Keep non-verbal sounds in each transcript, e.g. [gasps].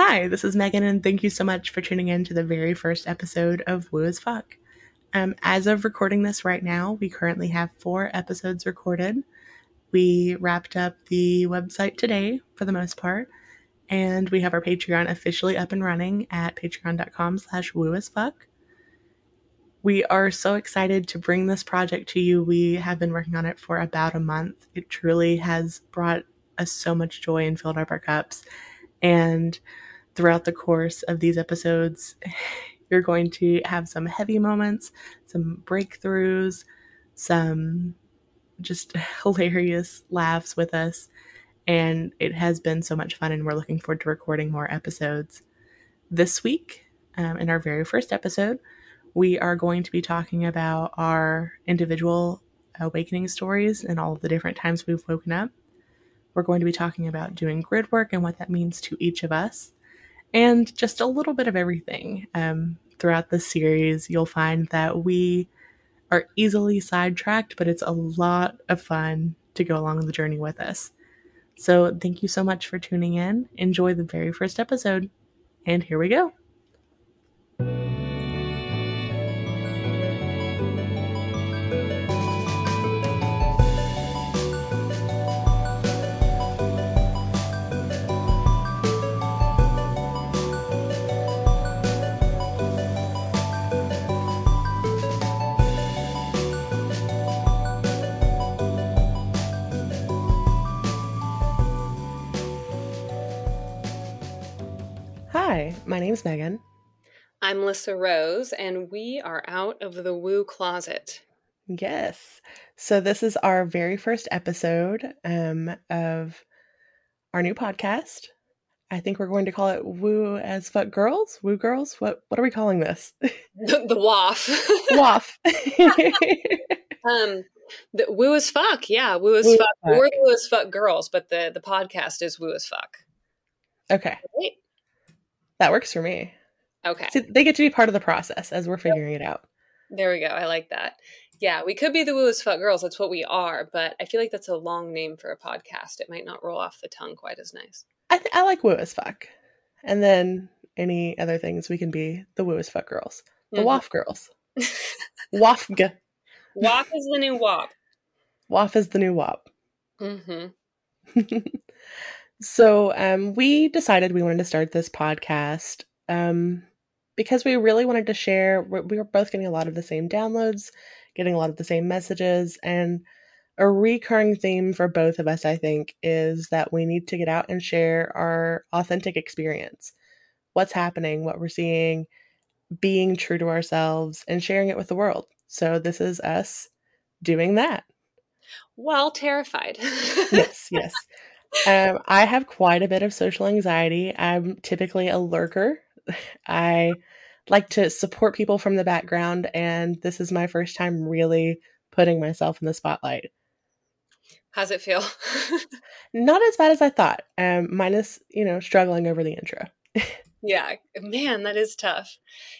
Hi, this is Megan, and thank you so much for tuning in to the very first episode of Woo as Fuck. Um, as of recording this right now, we currently have four episodes recorded. We wrapped up the website today for the most part, and we have our Patreon officially up and running at patreon.com slash woo as fuck. We are so excited to bring this project to you. We have been working on it for about a month. It truly has brought us so much joy and filled up our cups. And throughout the course of these episodes, [laughs] you're going to have some heavy moments, some breakthroughs, some just [laughs] hilarious laughs with us. And it has been so much fun, and we're looking forward to recording more episodes. This week, um, in our very first episode, we are going to be talking about our individual awakening stories and all of the different times we've woken up. We're going to be talking about doing grid work and what that means to each of us, and just a little bit of everything. Um, throughout the series, you'll find that we are easily sidetracked, but it's a lot of fun to go along the journey with us. So, thank you so much for tuning in. Enjoy the very first episode. And here we go. My name's Megan. I'm Lissa Rose, and we are out of the woo closet. Yes. So this is our very first episode um, of our new podcast. I think we're going to call it Woo as Fuck Girls. Woo Girls. What What are we calling this? [laughs] The, the waff. [laughs] Waff. [laughs] um, the woo as fuck. Yeah, woo as Woo fuck. fuck. We're woo as fuck girls, but the the podcast is woo as fuck. okay, Right? That works for me. Okay, See, they get to be part of the process as we're figuring it out. there we go. I like that. Yeah, we could be the woo as fuck girls. That's what we are, but I feel like that's a long name for a podcast. It might not roll off the tongue quite as nice. I th- I like Woo as Fuck, and then any other things we can be the Woo as Fuck Girls, the Mhm. Waff Girls. Waff. [laughs] Waff is the new wop. Waff is the new WAP. Mm-hmm. [laughs] so um, we decided we wanted to start this podcast um, because we really wanted to share. We we were both getting a lot of the same downloads, getting a lot of the same messages, and a recurring theme for both of us, I think, is that we need to get out and share our authentic experience. What's happening, what we're seeing, being true to ourselves, and sharing it with the world. So this is us doing that. Well, terrified. [laughs] yes, yes. Um, I have quite a bit of social anxiety. I'm typically a lurker. [laughs] I like to support people from the background, and this is my first time really putting myself in the spotlight. How's it feel? [laughs] Not as bad as I thought, um, minus, you know, struggling over the intro. [laughs] Yeah, man, that is tough.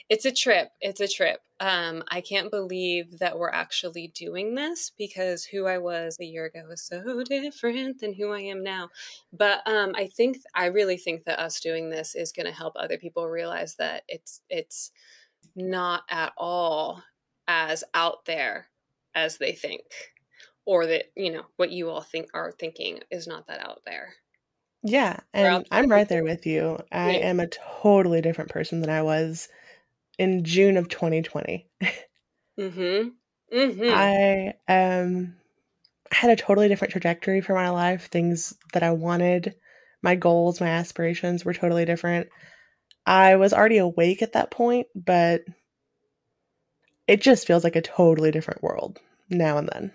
It's a trip. It's a trip. Um, I can't believe that we're actually doing this because who I was a year ago was so [laughs] different than who I am now. But um, I think I really think that us doing this is going to help other people realize that it's it's not at all as out there as they think, or that you know what you all think are thinking is not that out there. Yeah, and I'm right there with you. I Yeah. am a totally different person than I was in June of 2020. Mm-hmm. Mm-hmm. I um had a totally different trajectory for my life. Things that I wanted, my goals, my aspirations were totally different. I was already awake at that point, but it just feels like a totally different world now and then.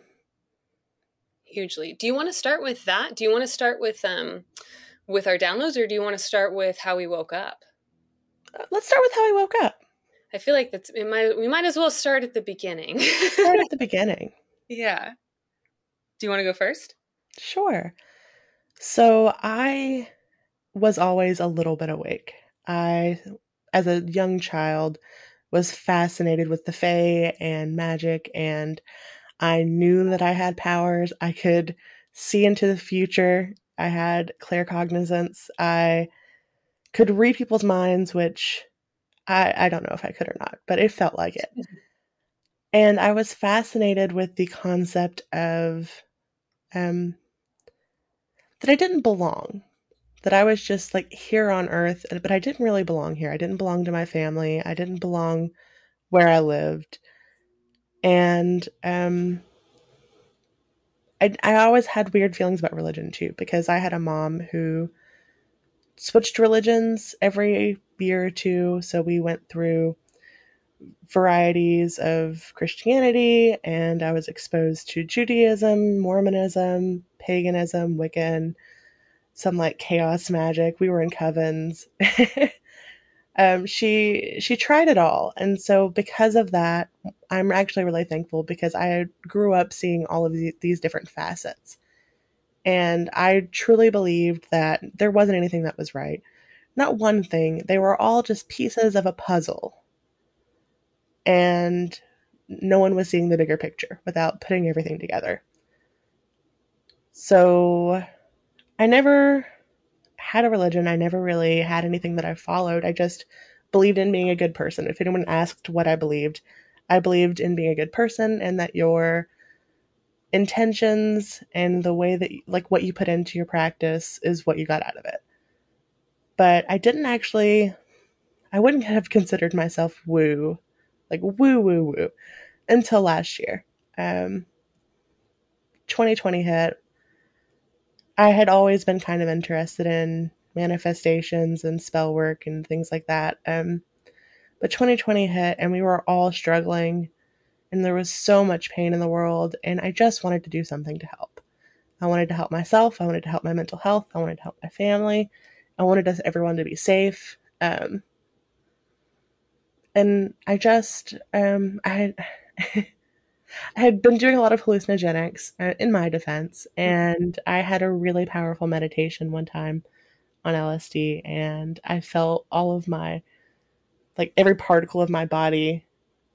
Hugely. Do you want to start with that? Do you want to start with um with our downloads or do you want to start with how we woke up? Uh, Let's start with how we woke up. I feel like that's it might we might as well start at the beginning. Start at the beginning. [laughs] yeah. Do you want to go first? Sure. So I was always a little bit awake. I, as a young child, was fascinated with the Fae and magic, and I knew that I had powers. I could see into the future. I had claircognizance. I could read people's minds, which I, I don't know if I could or not, but it felt like it. And I was fascinated with the concept of um, that I didn't belong, that I was just like here on earth, but I didn't really belong here. I didn't belong to my family. I didn't belong where I lived. And um, I, I always had weird feelings about religion too, because I had a mom who switched religions every year or two. So we went through varieties of Christianity, and I was exposed to Judaism, Mormonism, paganism, Wiccan, some like chaos magic. We were in covens. [laughs] um, she she tried it all, and so because of that, I'm actually really thankful because I grew up seeing all of the, these different facets, and I truly believed that there wasn't anything that was right, not one thing. They were all just pieces of a puzzle, and no one was seeing the bigger picture without putting everything together. So I never had a religion. I never really had anything that I followed. I just believed in being a good person. If anyone asked what I believed, I believed in being a good person and that your intentions and the way that like what you put into your practice is what you got out of it. But I didn't actually I wouldn't have considered myself woo, like woo woo woo until last year. Um 2020 hit. I had always been kind of interested in manifestations and spell work and things like that. Um, but 2020 hit and we were all struggling and there was so much pain in the world and I just wanted to do something to help. I wanted to help myself. I wanted to help my mental health. I wanted to help my family. I wanted us everyone to be safe. Um, and I just um, I [laughs] I had been doing a lot of hallucinogenics uh, in my defense, and I had a really powerful meditation one time on LSD, and I felt all of my, like every particle of my body,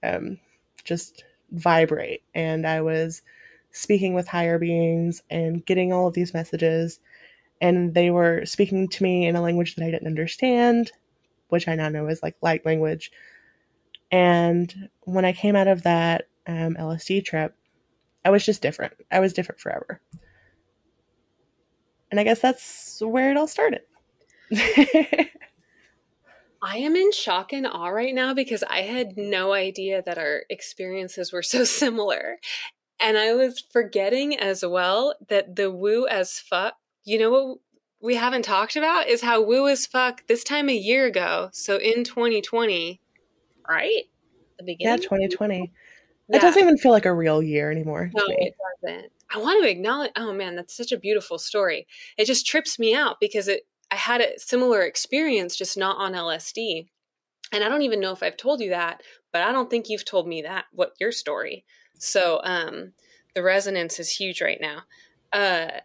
um, just vibrate, and I was speaking with higher beings and getting all of these messages, and they were speaking to me in a language that I didn't understand, which I now know is like light language. And when I came out of that um, LSD trip, I was just different. I was different forever. And I guess that's where it all started. [laughs] I am in shock and awe right now because I had no idea that our experiences were so similar. And I was forgetting as well that the woo as fuck, you know what we haven't talked about is how woo as fuck this time a year ago. So in 2020, right? The beginning? Yeah, 2020. It doesn't even feel like a real year anymore. No, it doesn't. I want to acknowledge. Oh man, that's such a beautiful story. It just trips me out because it. I had a similar experience, just not on LSD, and I don't even know if I've told you that, but I don't think you've told me that. What your story? So, um, the resonance is huge right now. Uh,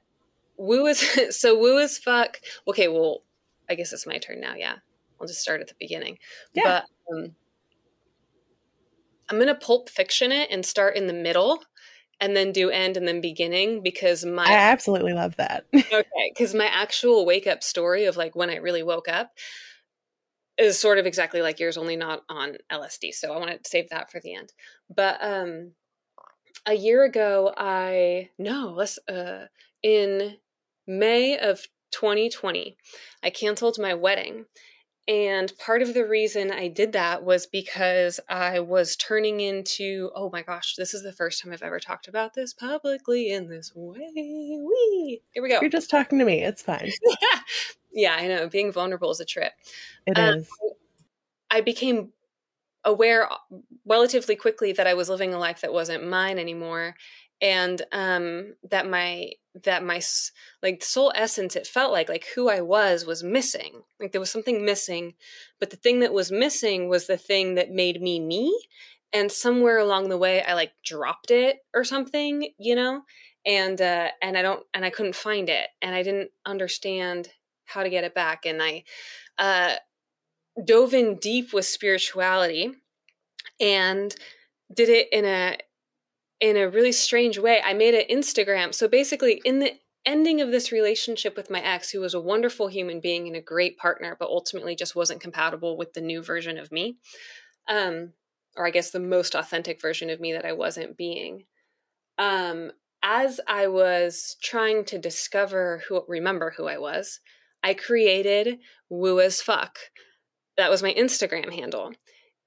woo is [laughs] so woo as fuck. Okay, well, I guess it's my turn now. Yeah, I'll just start at the beginning. Yeah. But um, I'm going to pulp fiction it and start in the middle and then do end and then beginning because my I absolutely love that. [laughs] okay, cuz my actual wake up story of like when I really woke up is sort of exactly like yours only not on LSD. So I want to save that for the end. But um a year ago I no, let's uh in May of 2020 I canceled my wedding and part of the reason I did that was because I was turning into, oh my gosh, this is the first time I've ever talked about this publicly in this way. Wee. Here we go. You're just talking to me. It's fine. [laughs] yeah, I know. Being vulnerable is a trip. It um, is. I became aware relatively quickly that I was living a life that wasn't mine anymore and um that my that my like soul essence it felt like like who i was was missing. Like there was something missing but the thing that was missing was the thing that made me me and somewhere along the way i like dropped it or something you know? And uh and i don't and i couldn't find it and i didn't understand how to get it back and i uh dove in deep with spirituality and did it in a in a really strange way. I made an Instagram. So basically, in the ending of this relationship with my ex, who was a wonderful human being and a great partner, but ultimately just wasn't compatible with the new version of me. Um, or I guess the most authentic version of me that I wasn't being. Um, as I was trying to discover who, remember who I was, I created Woo as Fuck. That was my Instagram handle.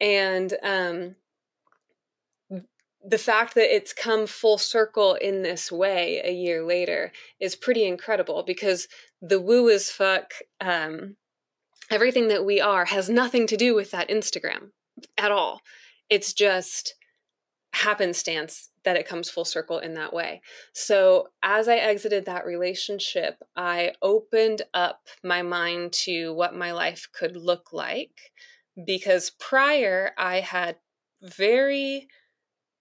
And um, the fact that it's come full circle in this way a year later is pretty incredible because the woo as fuck um, everything that we are has nothing to do with that instagram at all. It's just happenstance that it comes full circle in that way. So as i exited that relationship i opened up my mind to what my life could look like because prior i had very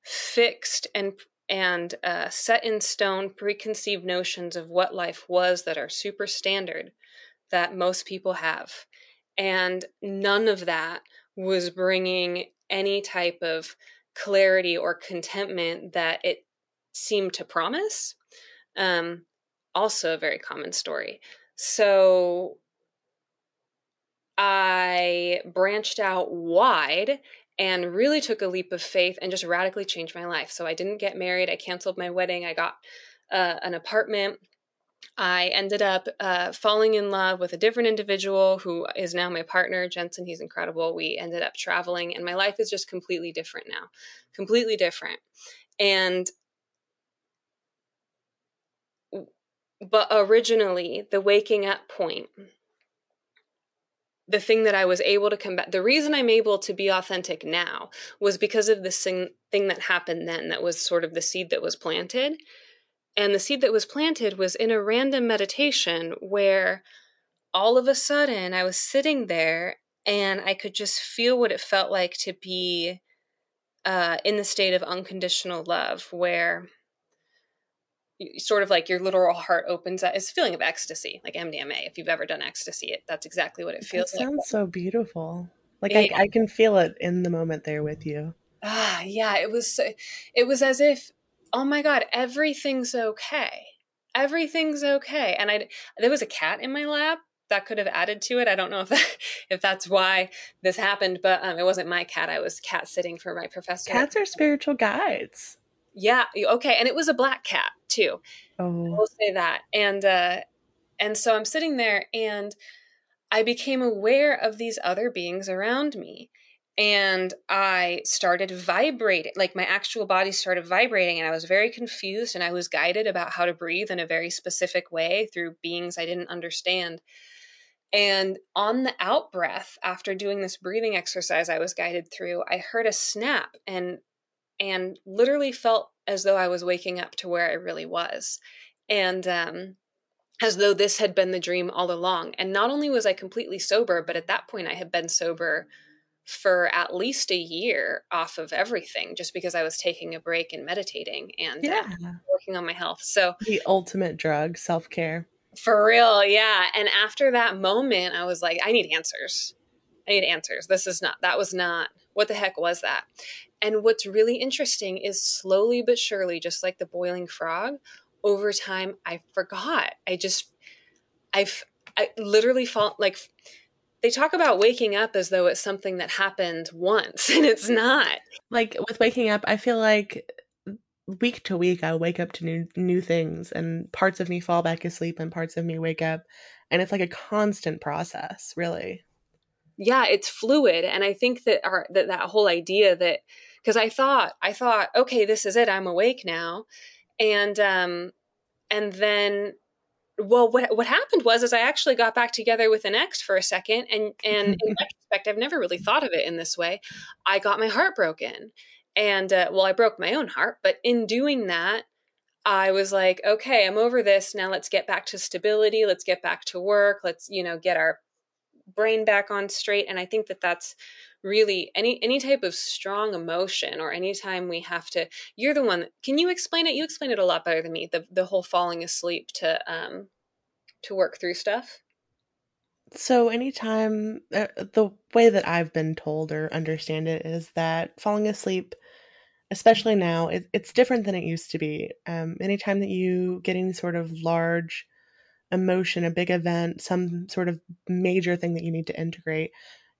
fixed and and uh, set in stone preconceived notions of what life was that are super standard that most people have. And none of that was bringing any type of clarity or contentment that it seemed to promise. Um, also a very common story. So I branched out wide and really took a leap of faith and just radically changed my life. So I didn't get married. I canceled my wedding. I got uh, an apartment. I ended up uh, falling in love with a different individual who is now my partner, Jensen. He's incredible. We ended up traveling, and my life is just completely different now. Completely different. And but originally, the waking up point the thing that I was able to combat, the reason I'm able to be authentic now was because of this thing, thing that happened then that was sort of the seed that was planted. And the seed that was planted was in a random meditation where all of a sudden I was sitting there and I could just feel what it felt like to be uh, in the state of unconditional love, where sort of like your literal heart opens up. It's a feeling of ecstasy, like MDMA. If you've ever done ecstasy, it, that's exactly what it feels that like. Sounds so beautiful. Like it, I, I can feel it in the moment there with you. Ah, yeah. It was. It was as if, oh my god, everything's okay. Everything's okay. And I, there was a cat in my lap that could have added to it. I don't know if that, [laughs] if that's why this happened, but um, it wasn't my cat. I was cat sitting for my professor. Cats are spiritual guides. Yeah. Okay. And it was a black cat too. Oh. I will say that. And uh, and so I'm sitting there, and I became aware of these other beings around me. And I started vibrating, like my actual body started vibrating, and I was very confused. And I was guided about how to breathe in a very specific way through beings I didn't understand. And on the out breath, after doing this breathing exercise I was guided through, I heard a snap and and literally felt as though I was waking up to where I really was. And um, as though this had been the dream all along. And not only was I completely sober, but at that point I had been sober for at least a year off of everything just because I was taking a break and meditating and uh, yeah. uh, working on my health. So, the ultimate drug, self care. For real, yeah. And after that moment, I was like, I need answers. I need answers. This is not, that was not, what the heck was that? And what's really interesting is slowly but surely, just like the boiling frog, over time, I forgot. I just, I've, I literally felt like they talk about waking up as though it's something that happened once, [laughs] and it's not. Like with waking up, I feel like week to week I wake up to new new things, and parts of me fall back asleep, and parts of me wake up, and it's like a constant process, really. Yeah, it's fluid, and I think that our that that whole idea that because I thought I thought okay, this is it, I'm awake now, and um, and then well what what happened was is I actually got back together with an ex for a second and and in [laughs] retrospect I've never really thought of it in this way. I got my heart broken. And uh, well I broke my own heart, but in doing that I was like, okay, I'm over this. Now let's get back to stability. Let's get back to work. Let's, you know, get our brain back on straight. And I think that that's really any any type of strong emotion or anytime we have to you're the one can you explain it you explain it a lot better than me the the whole falling asleep to um to work through stuff so anytime uh, the way that i've been told or understand it is that falling asleep especially now, it, it's different than it used to be. Um, anytime that you get any sort of large emotion, a big event, some sort of major thing that you need to integrate,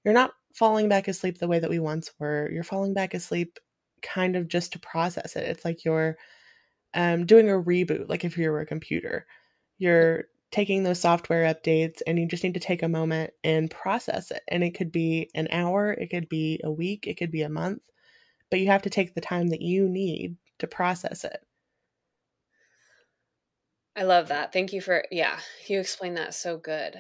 you're not falling back asleep the way that we once were. You're falling back asleep kind of just to process it. It's like you're um, doing a reboot, like if you were a computer. You're taking those software updates and you just need to take a moment and process it. And it could be an hour, it could be a week, it could be a month, but you have to take the time that you need to process it. I love that. Thank you for yeah, you explained that so good.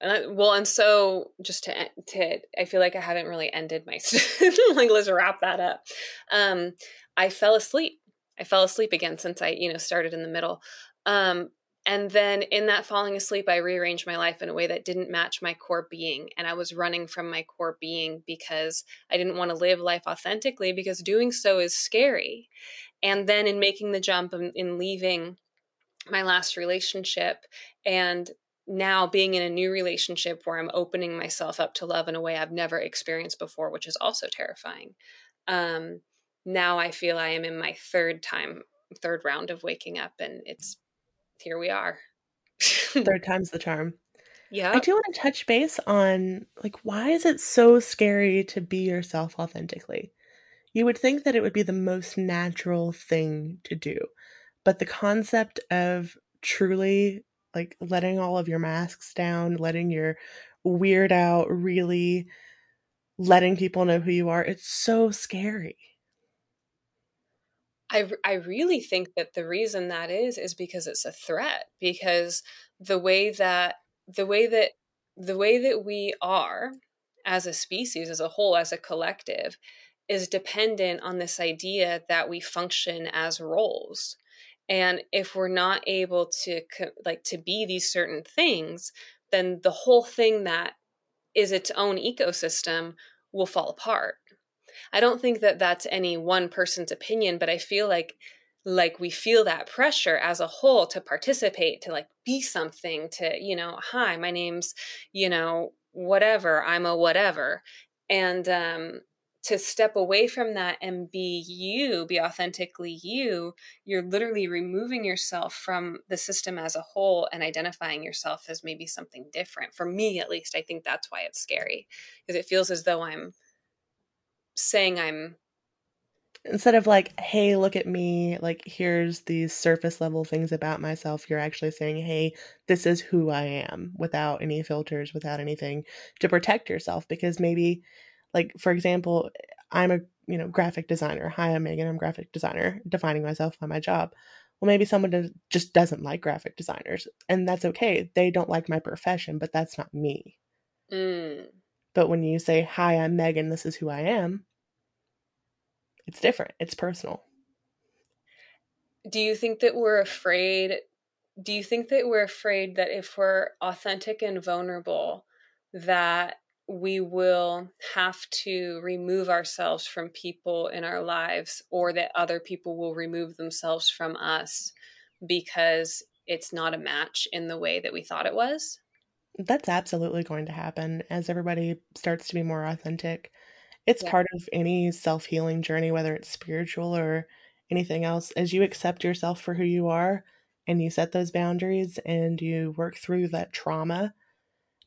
And I, well, and so just to to I feel like I haven't really ended my [laughs] like let's wrap that up. Um, I fell asleep. I fell asleep again since I you know started in the middle. Um, and then in that falling asleep, I rearranged my life in a way that didn't match my core being. And I was running from my core being because I didn't want to live life authentically because doing so is scary. And then in making the jump and in leaving my last relationship and now being in a new relationship where I'm opening myself up to love in a way I've never experienced before, which is also terrifying. Um, now I feel I am in my third time, third round of waking up, and it's here we are. [laughs] third time's the charm. Yeah. I do want to touch base on like why is it so scary to be yourself authentically? You would think that it would be the most natural thing to do. But the concept of truly like letting all of your masks down, letting your weird out, really letting people know who you are, it's so scary. I, I really think that the reason that is is because it's a threat because the way that the way that the way that we are as a species as a whole as a collective is dependent on this idea that we function as roles and if we're not able to like to be these certain things then the whole thing that is its own ecosystem will fall apart. I don't think that that's any one person's opinion but i feel like like we feel that pressure as a whole to participate to like be something to you know hi my name's you know whatever i'm a whatever. And um to step away from that and be you, be authentically you, you're literally removing yourself from the system as a whole and identifying yourself as maybe something different. For me, at least, I think that's why it's scary because it feels as though I'm saying I'm instead of like, hey, look at me, like, here's these surface level things about myself, you're actually saying, hey, this is who I am without any filters, without anything to protect yourself. Because maybe like for example i'm a you know graphic designer. Hi i'm megan. I'm graphic designer defining myself by my job. Well maybe someone does, just doesn't like graphic designers and that's okay. They don't like my profession but that's not me. Mm. but when you say hi i'm megan. This is who i am it's different. It's personal. Do you think that we're afraid do you think that we're afraid that if we're authentic and vulnerable that we will have to remove ourselves from people in our lives or that other people will remove themselves from us because it's not a match in the way that we thought it was? That's absolutely going to happen as everybody starts to be more authentic. It's yeah. part of any self healing journey, whether it's spiritual or anything else. As you accept yourself for who you are and you set those boundaries and you work through that trauma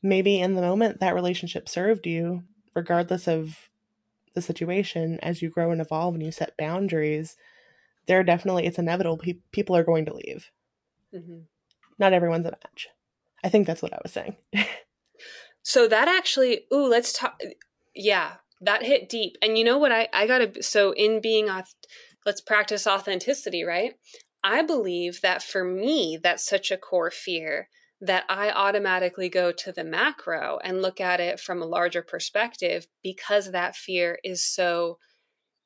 maybe in the moment that relationship served you, regardless of the situation, as you grow and evolve and you set boundaries, there definitely, it's inevitable. Pe- people are going to leave. Mm-hmm. Not everyone's a match. I think that's what I was saying. [laughs] so that actually, ooh, let's talk. Yeah, that hit deep. And you know what? I, I gotta, so in being, let's practice authenticity, right? I believe that for me, that's such a core fear that I automatically go to the macro and look at it from a larger perspective because that fear is so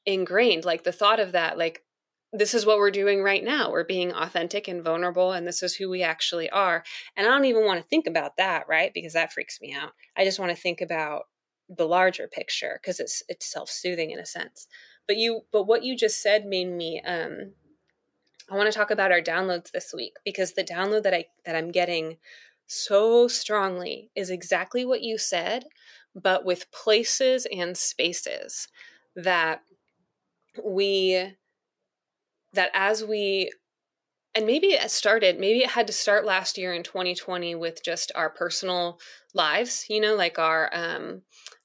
ingrained. Like the thought of that, like, this is what we're doing right now. We're being authentic and vulnerable, and this is who we actually are. And I don't even want to think about that, right? Because that freaks me out. I just want to think about the larger picture because it's it's self-soothing in a sense. But you but what you just said made me um I want to talk about our downloads this week because the download that I that I'm getting so strongly is exactly what you said, but with places and spaces that we that as we and maybe it started maybe it had to start last year in 2020 with just our personal lives you know like our um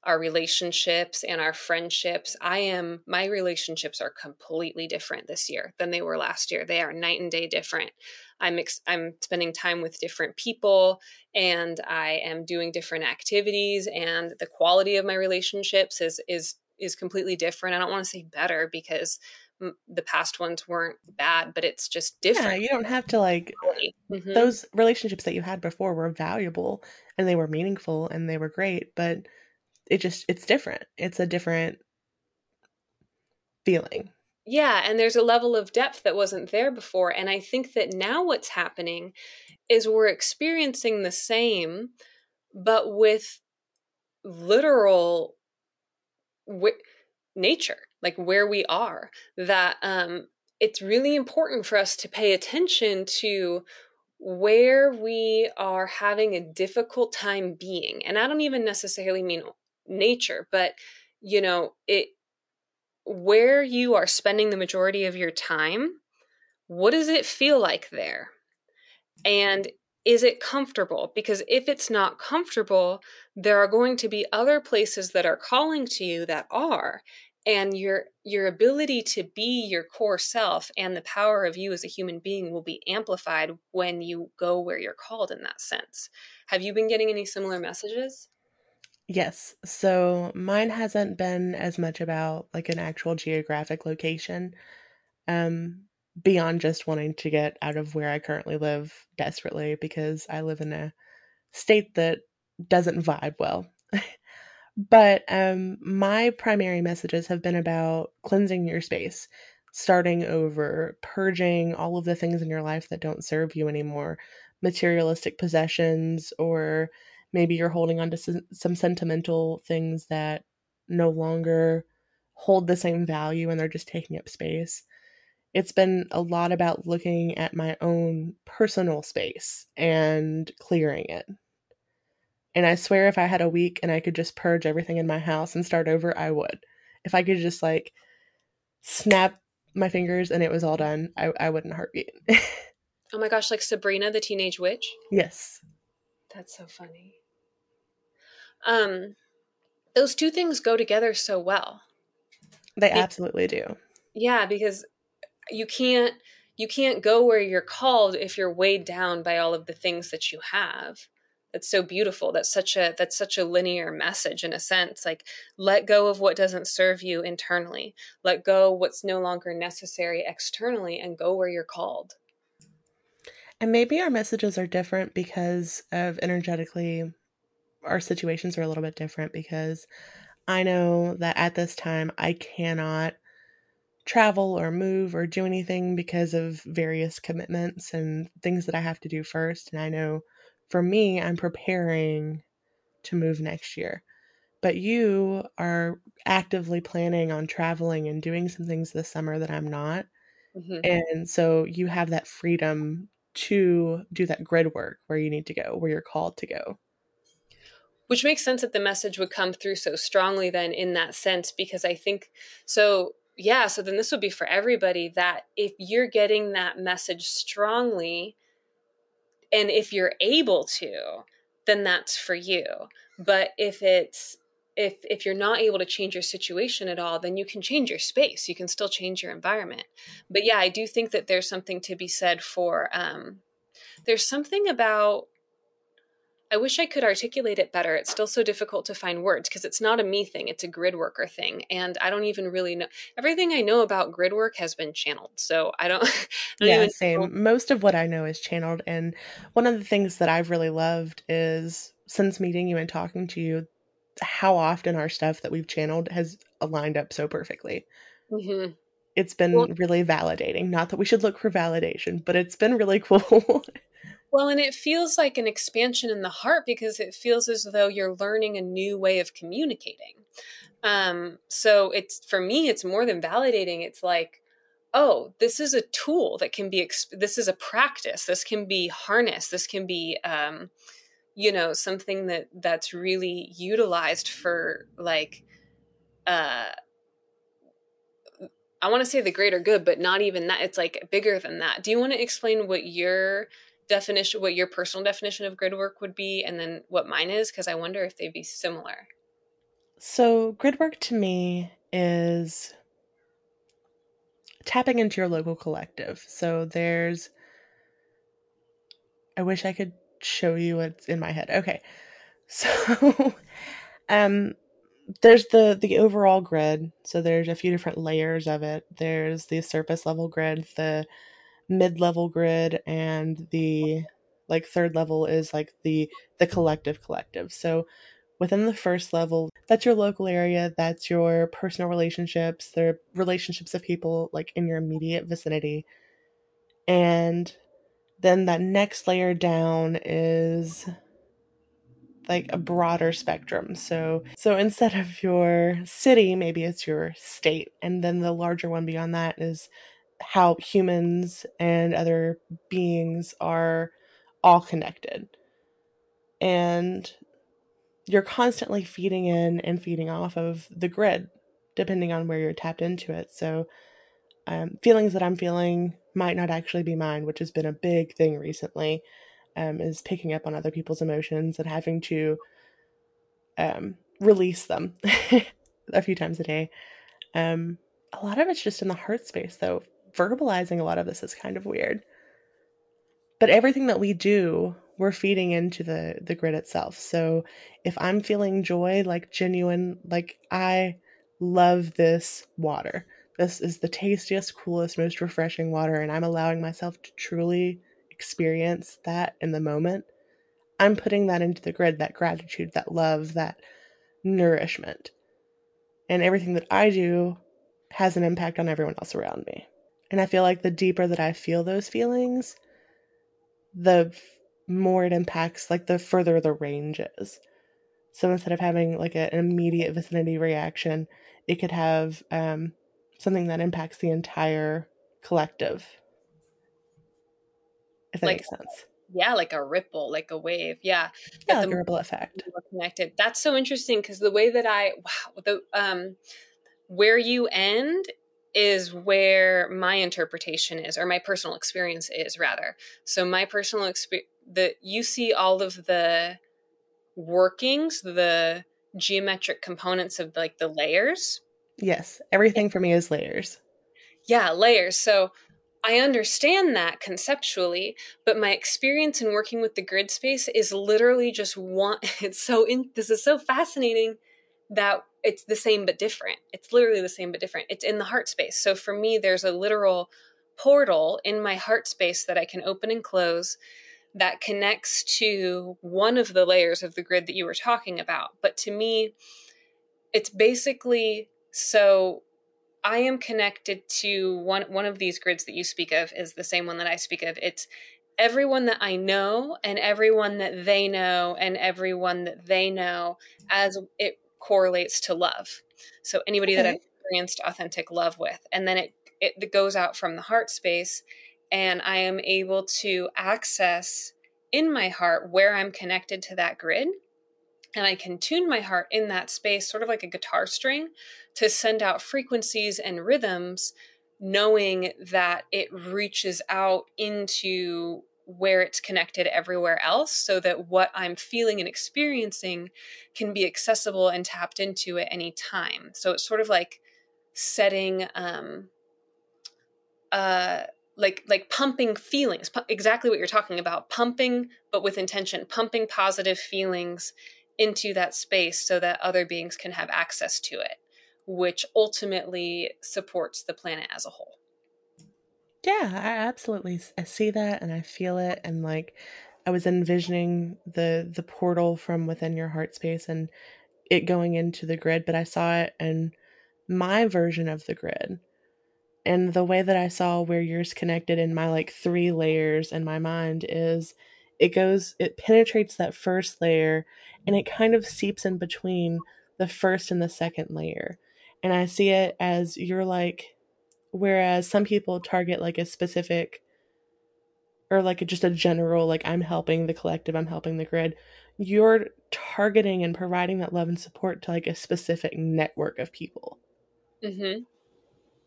our relationships and our friendships i am my relationships are completely different this year than they were last year they are night and day different i'm ex- i'm spending time with different people and i am doing different activities and the quality of my relationships is is is completely different i don't want to say better because the past ones weren't bad, but it's just different. Yeah, you don't have to like mm-hmm. those relationships that you had before were valuable and they were meaningful and they were great, but it just it's different. It's a different feeling. Yeah, and there's a level of depth that wasn't there before and I think that now what's happening is we're experiencing the same but with literal nature like where we are that um, it's really important for us to pay attention to where we are having a difficult time being and i don't even necessarily mean nature but you know it where you are spending the majority of your time what does it feel like there? And is it comfortable? Because if it's not comfortable there are going to be other places that are calling to you that are and your your ability to be your core self and the power of you as a human being will be amplified when you go where you're called in that sense. Have you been getting any similar messages yes so mine hasn't been as much about like an actual geographic location um beyond just wanting to get out of where i currently live desperately because i live in a state that doesn't vibe well. [laughs] But um, my primary messages have been about cleansing your space, starting over, purging all of the things in your life that don't serve you anymore, materialistic possessions, or maybe you're holding on to some, some sentimental things that no longer hold the same value and they're just taking up space. It's been a lot about looking at my own personal space and clearing it. And I swear if I had a week and I could just purge everything in my house and start over, I would. If I could just like snap my fingers and it was all done, I, I wouldn't heartbeat. [laughs] oh my gosh, like Sabrina the Teenage Witch? Yes. That's so funny. Um those two things go together so well. They absolutely do. Yeah, because you can't you can't go where you're called if you're weighed down by all of the things that you have that's so beautiful that's such a that's such a linear message in a sense like let go of what doesn't serve you internally let go what's no longer necessary externally and go where you're called and maybe our messages are different because of energetically our situations are a little bit different because i know that at this time i cannot travel or move or do anything because of various commitments and things that i have to do first and i know for me, I'm preparing to move next year. But you are actively planning on traveling and doing some things this summer that I'm not. Mm-hmm. And so you have that freedom to do that grid work where you need to go, where you're called to go. Which makes sense that the message would come through so strongly then in that sense, because I think so. Yeah, so then this would be for everybody that if you're getting that message strongly, and if you're able to then that's for you but if it's if if you're not able to change your situation at all then you can change your space you can still change your environment but yeah i do think that there's something to be said for um there's something about I wish I could articulate it better. It's still so difficult to find words because it's not a me thing, it's a grid worker thing. And I don't even really know everything I know about grid work has been channeled. So I don't, [laughs] I don't Yeah, same. Know. Most of what I know is channeled. And one of the things that I've really loved is since meeting you and talking to you, how often our stuff that we've channeled has aligned up so perfectly. Mm-hmm. It's been well, really validating. Not that we should look for validation, but it's been really [laughs] cool. Well, and it feels like an expansion in the heart because it feels as though you're learning a new way of communicating. Um, so it's for me, it's more than validating. It's like, oh, this is a tool that can be. Exp- this is a practice. This can be harnessed. This can be, um, you know, something that that's really utilized for like. Uh, I want to say the greater good, but not even that. It's like bigger than that. Do you want to explain what your definition, what your personal definition of grid work would be, and then what mine is? Because I wonder if they'd be similar. So, grid work to me is tapping into your local collective. So, there's, I wish I could show you what's in my head. Okay. So, [laughs] um, there's the the overall grid. So there's a few different layers of it. There's the surface level grid the mid-level grid and the like third level is like the the collective collective. So within the first level that's your local area. That's your personal relationships. The relationships of people like in your immediate vicinity. And then that next layer down is like a broader spectrum. So so instead of your city, maybe it's your state. And then the larger one beyond that is how humans and other beings are all connected. And you're constantly feeding in and feeding off of the grid, depending on where you're tapped into it. So, um, feelings that I'm feeling might not actually be mine, which has been a big thing recently um, is picking up on other people's emotions and having to um, release them [laughs] a few times a day. Um, a lot of it's just in the heart space, though. Verbalizing a lot of this is kind of weird. But everything that we do, we're feeding into the the grid itself. So if I'm feeling joy, like genuine, like I love this water. This is the tastiest, coolest, most refreshing water, and I'm allowing myself to truly experience that in the moment, I'm putting that into the grid that gratitude, that love, that nourishment. And everything that I do has an impact on everyone else around me. And I feel like the deeper that I feel those feelings, the more it impacts, like the further the range is. So instead of having like an immediate vicinity reaction, it could have um, something that impacts the entire collective if that like, makes sense. Yeah, like a ripple, like a wave. Yeah. Yeah, like a ripple effect. Connected. That's so interesting because the way that I wow, the um where you end is where my interpretation is or my personal experience is rather. So my personal experience that you see all of the workings, the geometric components of like the layers. Yes, everything for me is layers. Yeah, layers. So I understand that conceptually, but my experience in working with the grid space is literally just one. [laughs] It's so in, this is so fascinating that it's the same but different. It's literally the same but different. It's in the heart space. So for me, there's a literal portal in my heart space that I can open and close that connects to one of the layers of the grid that you were talking about. But to me, it's basically so I am connected to one one of these grids that you speak of is the same one that I speak of. It's everyone that I know and everyone that they know and everyone that they know as it correlates to love. So anybody okay. that I've experienced authentic love with. And then it, it goes out from the heart space and I am able to access in my heart where I'm connected to that grid and I can tune my heart in that space, sort of like a guitar string, to send out frequencies and rhythms, knowing that it reaches out into where it's connected everywhere else so that what I'm feeling and experiencing can be accessible and tapped into at any time. So it's sort of like setting um uh like like pumping feelings pu- exactly what you're talking about pumping but with intention pumping positive feelings into that space so that other beings can have access to it, which ultimately supports the planet as a whole. Yeah, I absolutely I see that and I feel it and like I was envisioning the the portal from within your heart space and it going into the grid, but I saw it in my version of the grid. And the way that I saw where yours connected in my like three layers in my mind is it goes it penetrates that first layer and it kind of seeps in between the first and the second layer and i see it as you're like whereas some people target like a specific or like a, just a general like i'm helping the collective i'm helping the grid you're targeting and providing that love and support to like a specific network of people mm-hmm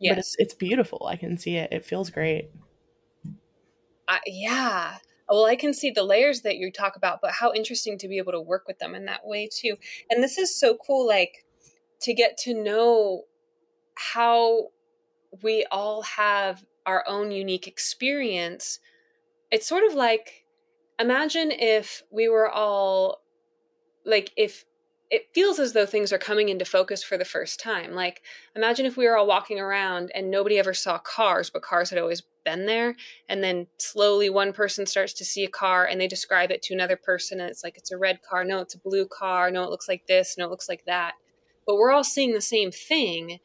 Yes. But it's it's beautiful. I can see it. It feels great. Uh, yeah. Well, I can see the layers that you talk about, but how interesting to be able to work with them in that way too. And this is so cool, like to get to know how we all have our own unique experience. It's sort of like imagine if we were all like if it feels as though things are coming into focus for the first time. Like, imagine if we were all walking around and nobody ever saw cars, but cars had always been there. And then slowly one person starts to see a car and they describe it to another person. And it's like, it's a red car. No, it's a blue car. No, it looks like this. No, it looks like that. But we're all seeing the same thing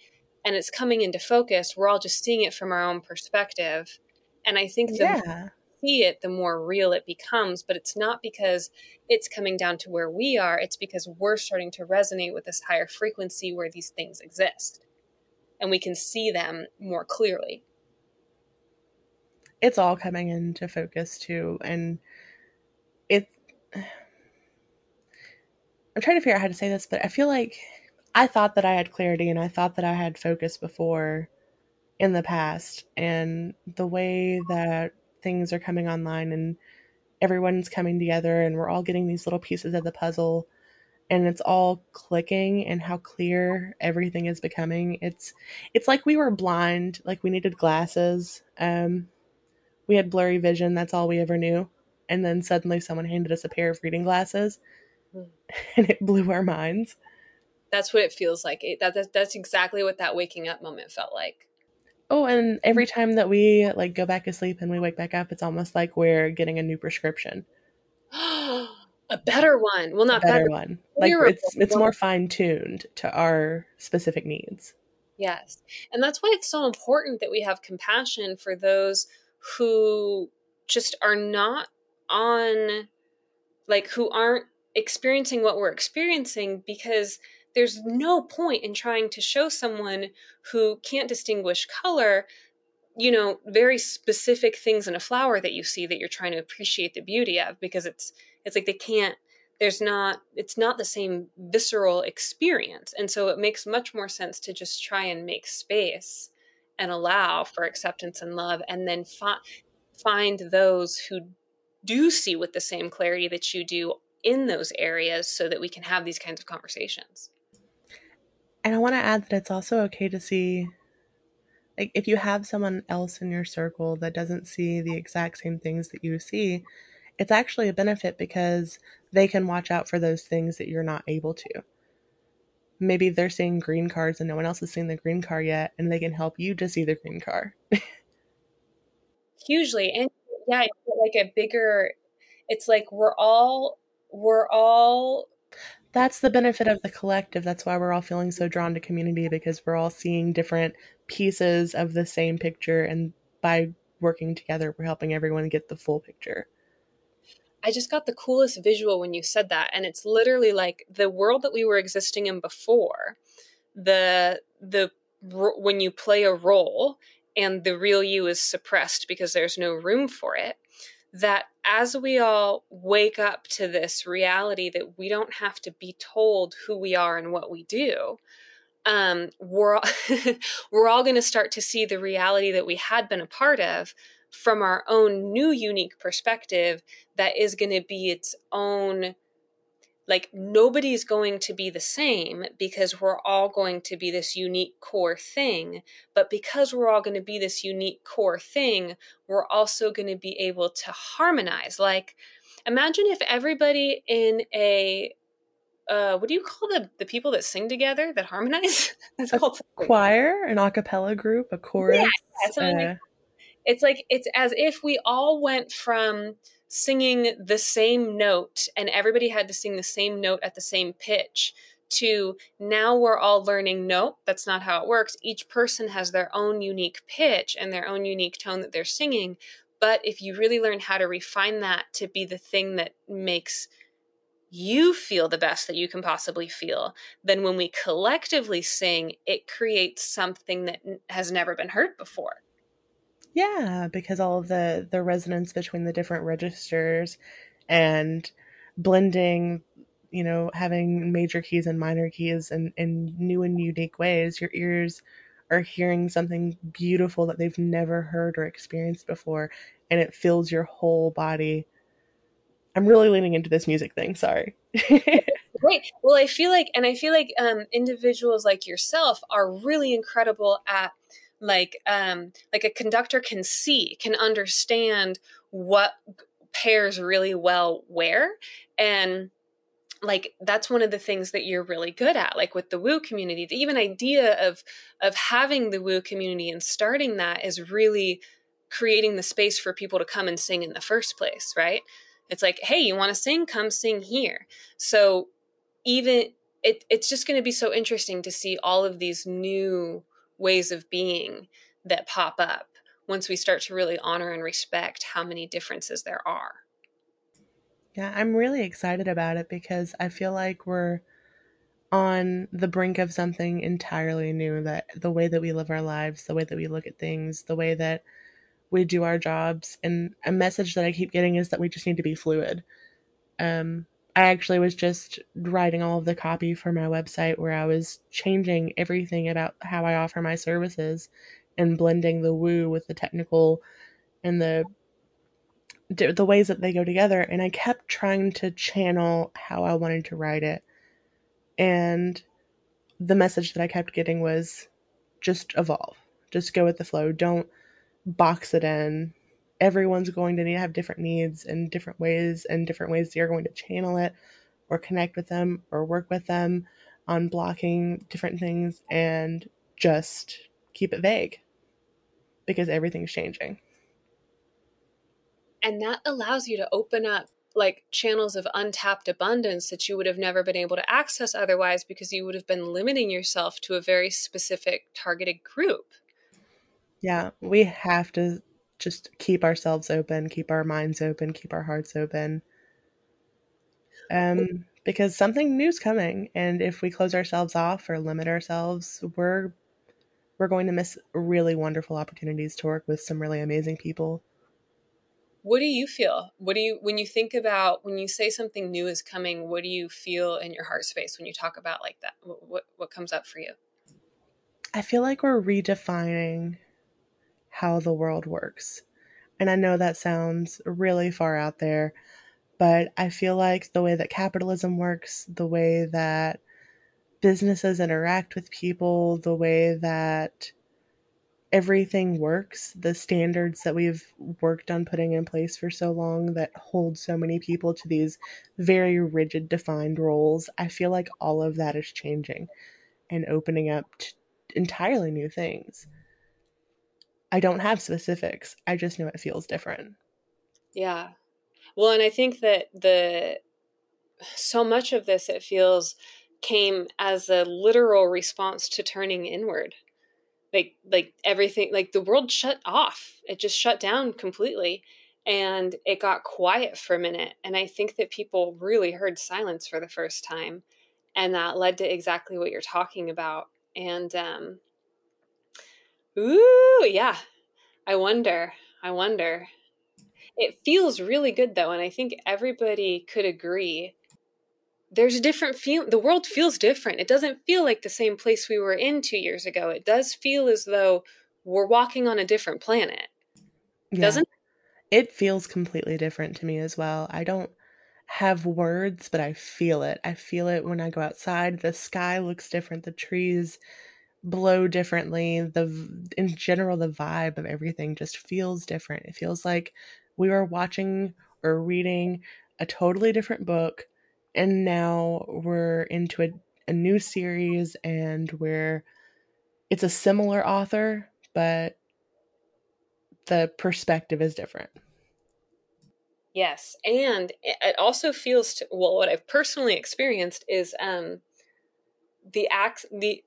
and it's coming into focus. We're all just seeing it from our own perspective. And I think the yeah see it, the more real it becomes. But it's not because it's coming down to where we are, it's because we're starting to resonate with this higher frequency where these things exist. And we can see them more clearly. It's all coming into focus too. And it. I'm trying to figure out how to say this, but I feel like I thought that I had clarity and I thought that I had focus before in the past. And the way that things are coming online and everyone's coming together and we're all getting these little pieces of the puzzle and it's all clicking and how clear everything is becoming it's it's like we were blind like we needed glasses um we had blurry vision that's all we ever knew and then suddenly someone handed us a pair of reading glasses mm. and it blew our minds that's what it feels like it, that, that that's exactly what that waking up moment felt like Oh, and every time that we like go back to sleep and we wake back up, it's almost like we're getting a new prescription. [gasps] a better one. Well, not a better, better one. Like it's it's more fine tuned to our specific needs. Yes. And that's why it's so important that we have compassion for those who just are not on like who aren't experiencing what we're experiencing because there's no point in trying to show someone who can't distinguish color you know very specific things in a flower that you see that you're trying to appreciate the beauty of because it's it's like they can't there's not it's not the same visceral experience. And so it makes much more sense to just try and make space and allow for acceptance and love and then fi- find those who do see with the same clarity that you do in those areas so that we can have these kinds of conversations and I want to add that it's also okay to see, like, if you have someone else in your circle that doesn't see the exact same things that you see, it's actually a benefit because they can watch out for those things that you're not able to. Maybe they're seeing green cards and no one else is seeing the green car yet, and they can help you to see the green car. [laughs] Hugely. And yeah, like a bigger, it's like we're all, we're all that's the benefit of the collective. That's why we're all feeling so drawn to community because we're all seeing different pieces of the same picture. And by working together, we're helping everyone get the full picture. I just got the coolest visual when you said that. And it's literally like the world that we were existing in before, the, the, when you play a role and the real you is suppressed because there's no room for it that as we all wake up to this reality that we don't have to be told who we are and what we do, um, we're [laughs] we're all going to start to see the reality that we had been a part of from our own new unique perspective that is going to be its own like nobody's going to be the same because we're all going to be this unique core thing but because we're all going to be this unique core thing we're also going to be able to harmonize like imagine if everybody in a uh, what do you call the the people that sing together that harmonize? [laughs] It's a called choir, an a cappella group, a chorus. Yeah, uh, it's like it's as if we all went from singing the same note and everybody had to sing the same note at the same pitch to now we're all learning nope that's not how it works. Each person has their own unique pitch and their own unique tone that they're singing but if you really learn how to refine that to be the thing that makes you feel the best that you can possibly feel then when we collectively sing it creates something that has never been heard before yeah, because all of the the resonance between the different registers and blending, you know, having major keys and minor keys in, in new and unique ways, your ears are hearing something beautiful that they've never heard or experienced before and it fills your whole body. I'm really leaning into this music thing, sorry. [laughs] Great. Well, I feel like, and I feel like um, individuals like yourself are really incredible at like um like a conductor can see can understand what pairs really well where. And like that's one of the things that you're really good at like with the woo community. The even idea of of having the woo community and starting that is really creating the space for people to come and sing in the first place right? It's like hey you want to sing? Come sing here. So even it, it's just going to be so interesting to see all of these new ways of being that pop up once we start to really honor and respect how many differences there are. Yeah, I'm really excited about it because I feel like we're on the brink of something entirely new that the way that we live our lives, the way that we look at things, the way that we do our jobs and a message that I keep getting is that we just need to be fluid. Um I actually was just writing all of the copy for my website where I was changing everything about how I offer my services and blending the woo with the technical and the the ways that they go together and I kept trying to channel how I wanted to write it. And the message that I kept getting was just evolve. Just go with the flow. Don't box it in everyone's going to need to have different needs and different ways and different ways you're going to channel it or connect with them or work with them on blocking different things and just keep it vague because everything's changing. And that allows you to open up like channels of untapped abundance that you would have never been able to access otherwise because you would have been limiting yourself to a very specific targeted group. Yeah, we have to just keep ourselves open, keep our minds open, keep our hearts open. Um, because something new's coming, and if we close ourselves off or limit ourselves, we're we're going to miss really wonderful opportunities to work with some really amazing people. What do you feel? What do you when you think about when you say something new is coming? What do you feel in your heart space when you talk about like that? What what, what comes up for you? I feel like we're redefining how the world works. And I know that sounds really far out there, but I feel like the way that capitalism works, the way that businesses interact with people, the way that everything works, the standards that we've worked on putting in place for so long that hold so many people to these very rigid, defined roles, I feel like all of that is changing and opening up entirely new things. I don't have specifics. I just know it feels different. Yeah. Well, and I think that the so much of this it feels came as a literal response to turning inward. Like like everything like the world shut off. It just shut down completely and it got quiet for a minute and I think that people really heard silence for the first time and that led to exactly what you're talking about and um Ooh, yeah. I wonder. I wonder. It feels really good though, and I think everybody could agree. There's a different feel. The world feels different. It doesn't feel like the same place we were in two years ago. It does feel as though we're walking on a different planet. Yeah. Doesn't it? feels completely different to me as well. I don't have words, but I feel it. I feel it when I go outside. The sky looks different. The trees blow differently the in general the vibe of everything just feels different. It feels like we were watching or reading a totally different book and now we're into a, a new series and where it's a similar author but the perspective is different. Yes and it also feels to, well what i've personally experienced is um the act the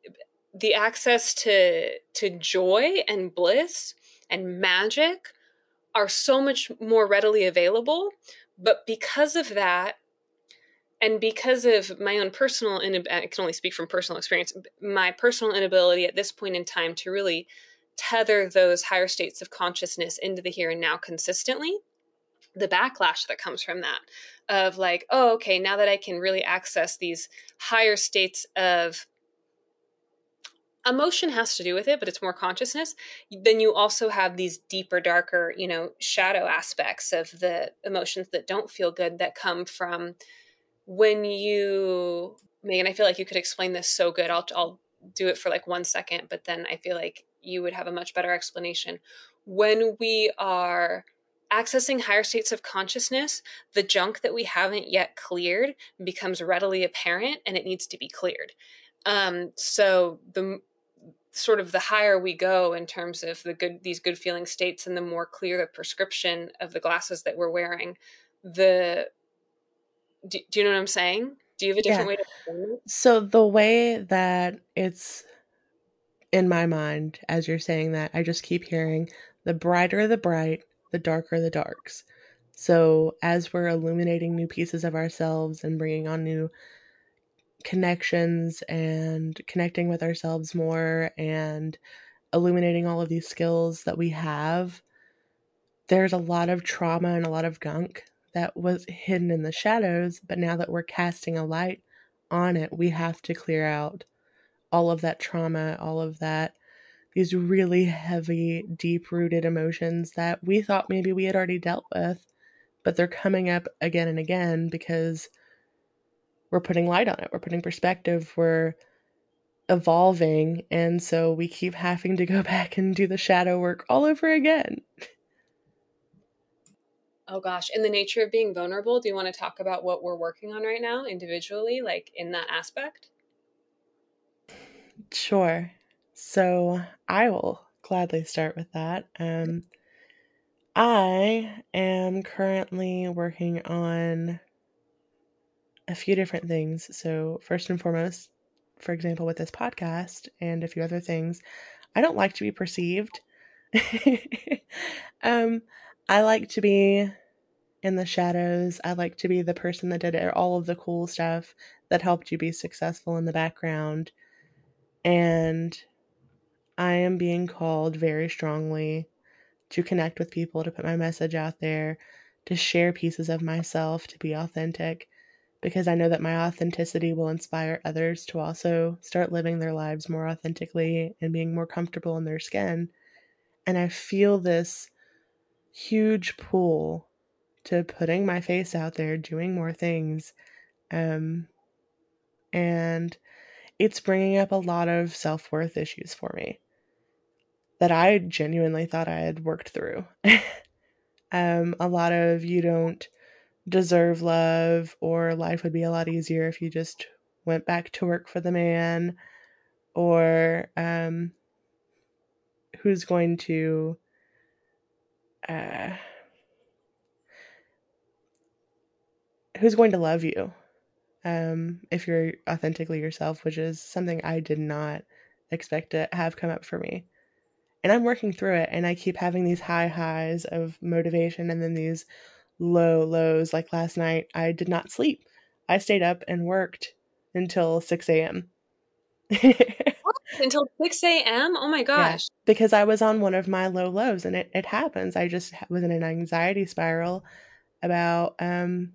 the access to to joy and bliss and magic are so much more readily available but because of that and because of my own personal and i can only speak from personal experience my personal inability at this point in time to really tether those higher states of consciousness into the here and now consistently the backlash that comes from that of like oh okay now that i can really access these higher states of emotion has to do with it, but it's more consciousness. Then you also have these deeper, darker, you know, shadow aspects of the emotions that don't feel good that come from when you, Megan, I feel like you could explain this so good. I'll, I'll do it for like one second, but then I feel like you would have a much better explanation. When we are accessing higher states of consciousness, the junk that we haven't yet cleared becomes readily apparent and it needs to be cleared. Um, so the sort of the higher we go in terms of the good these good feeling states and the more clear the prescription of the glasses that we're wearing, the do, do you know what I'm saying? Do you have a different yeah. way to explain it? So the way that it's in my mind as you're saying that, I just keep hearing the brighter the bright, the darker the darks. So as we're illuminating new pieces of ourselves and bringing on new connections and connecting with ourselves more and illuminating all of these skills that we have, there's a lot of trauma and a lot of gunk that was hidden in the shadows. But now that we're casting a light on it, we have to clear out all of that trauma, all of that, these really heavy, deep rooted emotions that we thought maybe we had already dealt with, but they're coming up again and again because we're putting light on it, we're putting perspective, we're evolving, and so we keep having to go [laughs] back and do the shadow work all over again. Oh gosh, in the nature of being vulnerable, do you want to talk about what we're working on right now individually, like in that aspect? Sure. So I will gladly start with that. Um, I am currently working on a few different things. So, first and foremost, for example, with this podcast and a few other things, I don't like to be perceived. [laughs] um, I like to be in the shadows. I like to be the person that did all of the cool stuff that helped you be successful in the background. And I am being called very strongly to connect with people, to put my message out there, to share pieces of myself, to be authentic because I know that my authenticity will inspire others to also start living their lives more authentically and being more comfortable in their skin. And I feel this huge pull to putting my face out there, doing more things. Um, and it's bringing up a lot of self worth issues for me that I genuinely thought I had worked through. [laughs] um, a lot of you don't deserve love or life would be a lot easier if you just went back to work for the man or um, who's going to uh, who's going to love you um, if you're authentically yourself which is something i did not expect to have come up for me. And i'm working through it and i keep having these high highs of motivation and then these low lows. Like last night, I did not sleep. I stayed up and worked until 6 a.m. [laughs] until 6 a.m.? Oh my gosh. Yeah, because I was on one of my low lows and it, it happens. I just was in an anxiety spiral about, um,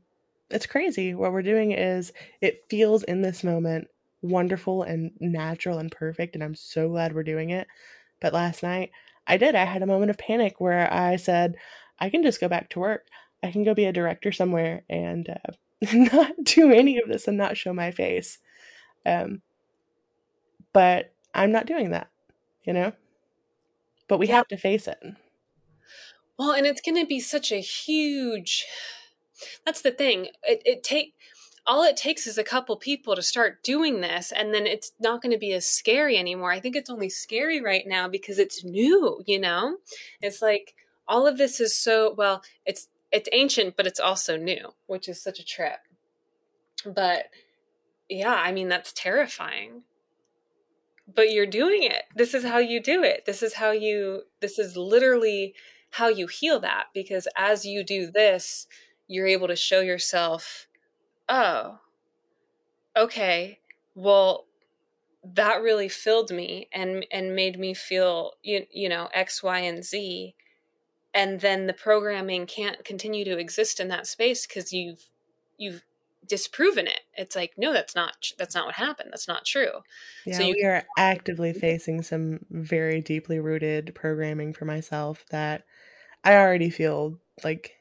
it's crazy. What we're doing is it feels in this moment wonderful and natural and perfect. And I'm so glad we're doing it. But last night I did. I had a moment of panic where I said, I can just go back to work. I can go be a director somewhere and uh, [laughs] not do any of this and not show my face. Um, but I'm not doing that, you know? But we yeah. have to face it. Well, and it's going to be such a huge. That's the thing. It, it take all it takes is a couple people to start doing this and then it's not going to be as scary anymore. I think it's only scary right now because it's new, you know? It's like all of this is so well, it's it's ancient, but it's also new, which is such a trip. But yeah, I mean, that's terrifying. But you're doing it. This is how you do it. This is how you, this is literally how you heal that because as you do this, you're able to show yourself, oh, okay, well, that really filled me and and made me feel you, you know x y and z and then the programming can't continue to exist in that space because you've you've disproven it. It's like, no, that's not that's not what happened. That's not true. Yeah, so you- we are actively facing some very deeply rooted programming for myself that I already feel like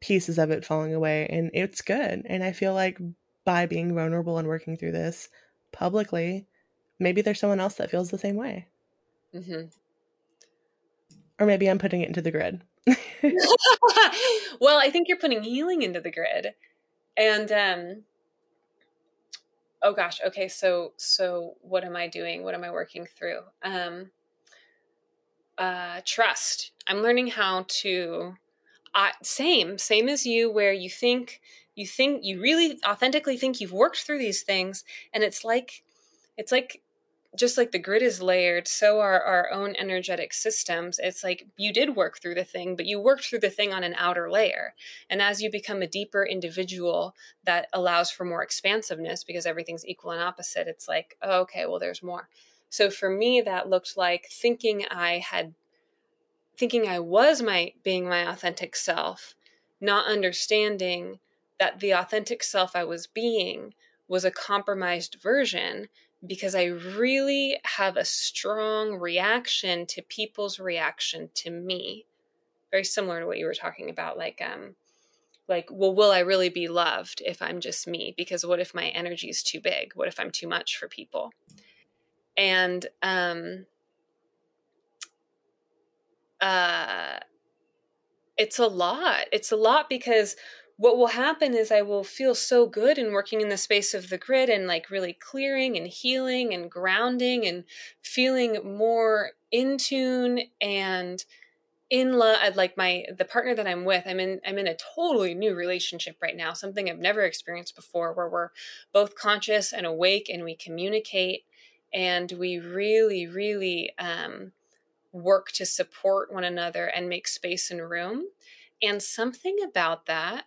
pieces of it falling away and it's good. And I feel like by being vulnerable and working through this publicly, maybe there's someone else that feels the same way. Mm-hmm. Or maybe I'm putting it into the grid. [laughs] well, I think you're putting healing into the grid. And um oh gosh, okay, so so what am I doing? What am I working through? Um uh trust. I'm learning how to uh, same same as you where you think you think you really authentically think you've worked through these things and it's like it's like just like the grid is layered, so are our own energetic systems. It's like you did work through the thing, but you worked through the thing on an outer layer. And as you become a deeper individual that allows for more expansiveness because everything's equal and opposite, it's like, oh, okay, well, there's more. So for me, that looked like thinking I had, thinking I was my being my authentic self, not understanding that the authentic self I was being was a compromised version because I really have a strong reaction to people's reaction to me. Very similar to what you were talking about, like, um, like, well, will I really be loved if I'm just me? Because what if my energy is too big? What if I'm too much for people? And um, uh, it's a lot. It's a lot because what will happen is I will feel so good in working in the space of the grid and like really clearing and healing and grounding and feeling more in tune and in love like my the partner that I'm with I'm in I'm in a totally new relationship right now something I've never experienced before where we're both conscious and awake and we communicate and we really really um, work to support one another and make space and room. And something about that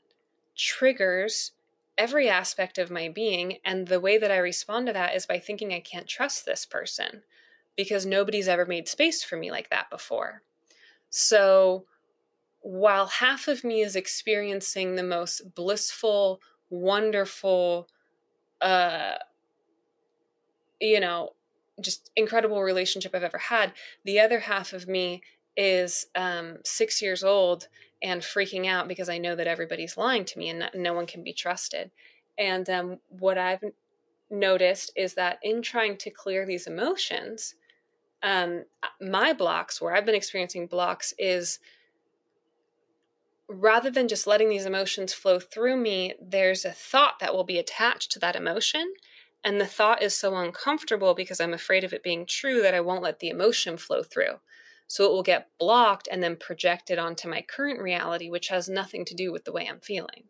triggers every aspect of my being. And the way that I respond to that is by thinking I can't trust this person because nobody's ever made space for me like that before. So while half of me is experiencing the most blissful, wonderful, uh, you know, just incredible relationship I've ever had, the other half of me is um, six years old and freaking out because I know that everybody's lying to me and no one can be trusted. And um, what I've noticed is that in trying to clear these emotions, um, my blocks, where I've been experiencing blocks, is rather than just letting these emotions flow through me, there's a thought that will be attached to that emotion. And the thought is so uncomfortable because I'm afraid of it being true that I won't let the emotion flow through. So it will get blocked and then projected onto my current reality, which has nothing to do with the way I'm feeling.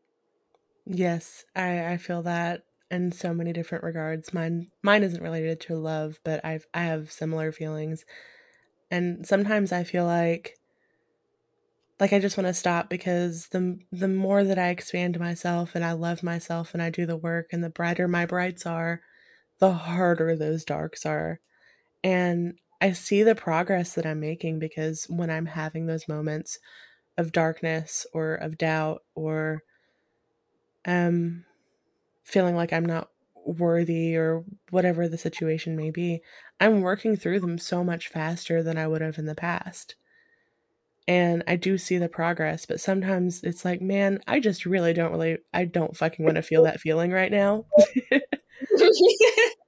Yes, I, I feel that in so many different regards. Mine mine isn't related to love, but I've I have similar feelings. And sometimes I feel like like I just want to stop because the the more that I expand myself and I love myself and I do the work and the brighter my brights are, the harder those darks are. And I see the progress that I'm making because when I'm having those moments of darkness or of doubt or um feeling like I'm not worthy or whatever the situation may be, I'm working through them so much faster than I would have in the past. And I do see the progress, but sometimes it's like, man, I just really don't really I don't fucking want to feel that feeling right now. [laughs] [laughs]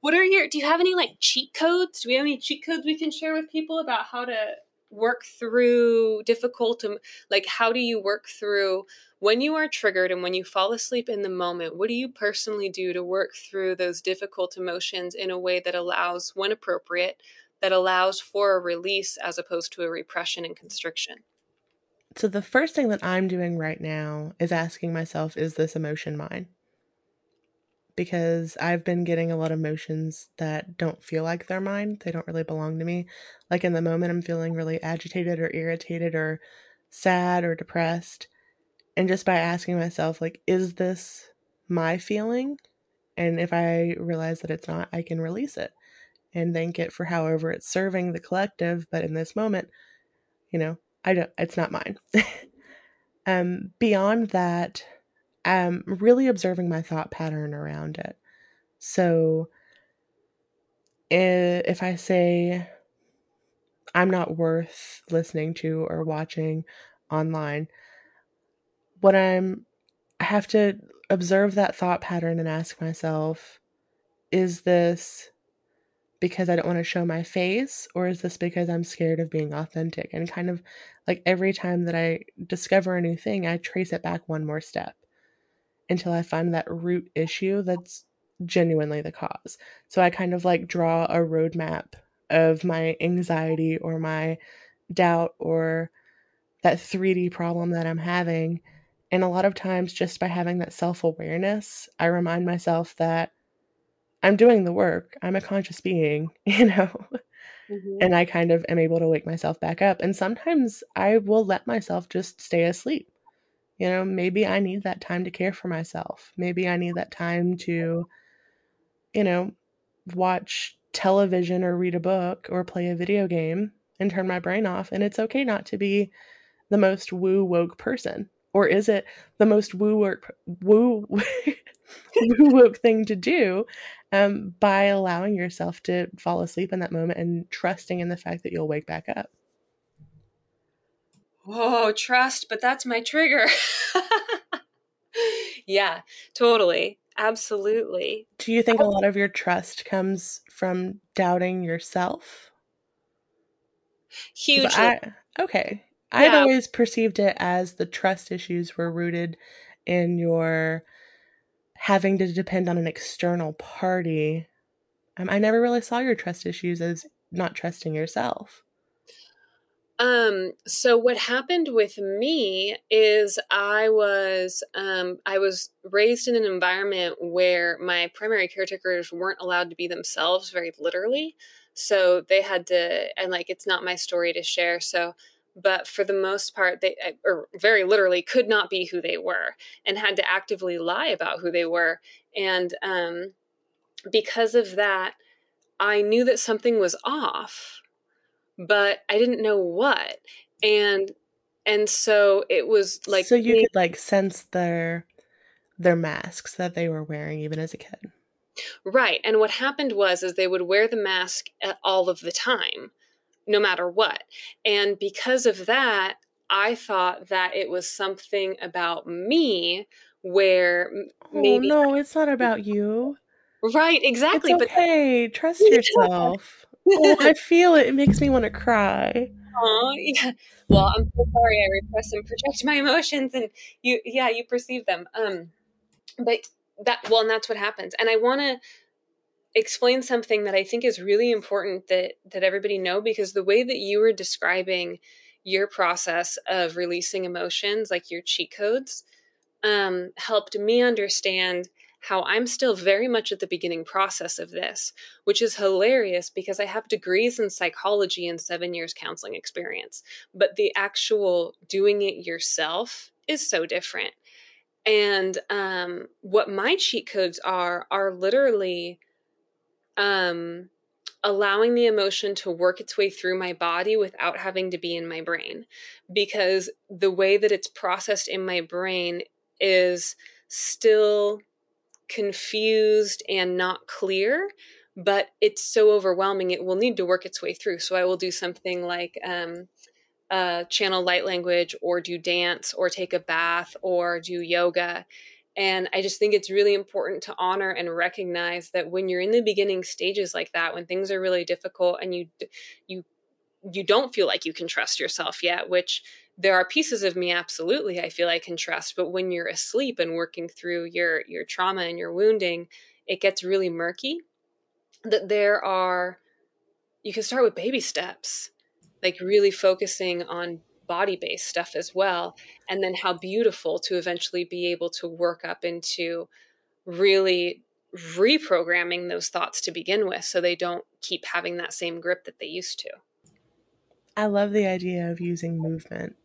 what are your do you have any like cheat codes? Do we have any cheat codes we can share with people about how to work through difficult um, like how do you work through when you are triggered and when you fall asleep in the moment? What do you personally do to work through those difficult emotions in a way that allows when appropriate that allows for a release as opposed to a repression and constriction? So the first thing that i'm doing right now is asking myself is this emotion mine because I've been getting a lot of emotions that don't feel like they're mine. They don't really belong to me. Like in the moment, I'm feeling really agitated or irritated or sad or depressed. And just by asking myself, like, is this my feeling? And if I realize that it's not, I can release it and thank it for however it's serving the collective. But in this moment, you know, I don't, it's not mine. [laughs] um, beyond that, um, really observing my thought pattern around it. So if I say I'm not worth listening to or watching online, what I'm I have to observe that thought pattern and ask myself, is this because I don't want to show my face or is this because I'm scared of being authentic? And kind of like every time that I discover a new thing, I trace it back one more step until I find that root issue that's genuinely the cause. So I kind of like draw a roadmap of my anxiety or my doubt or that 3D problem that I'm having. And a lot of times, just by having that self awareness, I remind myself that I'm doing the work. I'm a conscious being, [laughs] you know? Mm-hmm. And I kind of am able to wake myself back up. And sometimes I will let myself just stay asleep. You know, maybe I need that time to care for myself. Maybe I need that time to, you know, watch television or read a book or play a video game and turn my brain off. And it's okay not to be the most woo woke person. Or is it the most woo work woo [laughs] woo woke thing to do um, by allowing yourself to fall asleep in that moment and trusting in the fact that you'll wake back up? Oh, trust, but that's my trigger. [laughs] yeah, totally. Absolutely. Do you think a lot of your trust comes from doubting yourself? Huge. Okay. Yeah. I'd always perceived it as the trust issues were rooted in your having to depend on an external party. Um, I never really saw your trust issues as not trusting yourself. Um, so what happened with me is I was um, I was raised in an environment where my primary caretakers weren't allowed to be themselves very literally. So they had to and like it's not my story to share. So but for the most part they uh, or very literally could not be who they were and had to actively lie about who they were and um, because of that i knew that something was off but I didn't know what. And and so it was like So you me- could like sense their their masks that they were wearing even as a kid. Right. And what happened was is they would wear the mask all of the time, no matter what. And because of that, I thought that it was something about me where oh, maybe Oh no, it's not about you. Right, exactly. It's okay. But trust yourself oh, I [laughs] feel it. It makes me want to cry. Oh, yeah. Well, I'm so sorry. I repress and project my emotions, and you, yeah, you perceive them. Um, but that, well, and that's what happens. And I want to explain something that I think is really important that that everybody know because the way that you were describing your process of releasing emotions, like your cheat codes, um, helped me understand how I'm still very much at the beginning process of this, which is hilarious because I have degrees in psychology and seven years counseling experience. But the actual doing it yourself is so different. And um, what my cheat codes are, are literally um, allowing the emotion to work its way through my body without having to be in my brain. Because the way that it's processed in my brain is still confused and not clear but it's so overwhelming it will need to work its way through. So i will do something like um, uh, channel light language or do dance or take a bath or do yoga. And i just think it's really important to honor and recognize that when you're in the beginning stages like that when things are really difficult and you you you don't feel like you can trust yourself yet which there are pieces of me absolutely i feel i can trust but when you're asleep and working through your your trauma and your wounding it gets really murky. That there are you can start with baby steps like really focusing on body based stuff as well and then how beautiful to eventually be able to work up into really reprogramming those thoughts to begin with so they don't keep having that same grip that they used to. I love the idea of using movement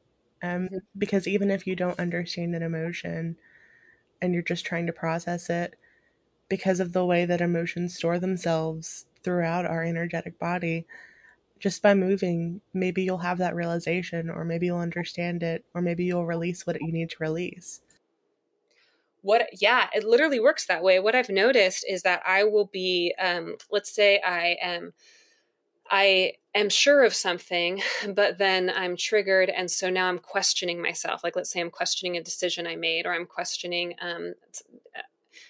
um, mm-hmm. because even if you don't understand an emotion and you're just trying to process it, because of the way that emotions store themselves throughout our energetic body, just by moving, maybe you'll have that realization, or maybe you'll understand it, or maybe you'll release what you need to release. what yeah it literally works that way what i've noticed is that i will be um, let's say i am i am sure of something [laughs] but then i'm triggered and so now i'm questioning myself. Like let's say i'm questioning a decision i made or i'm questioning um,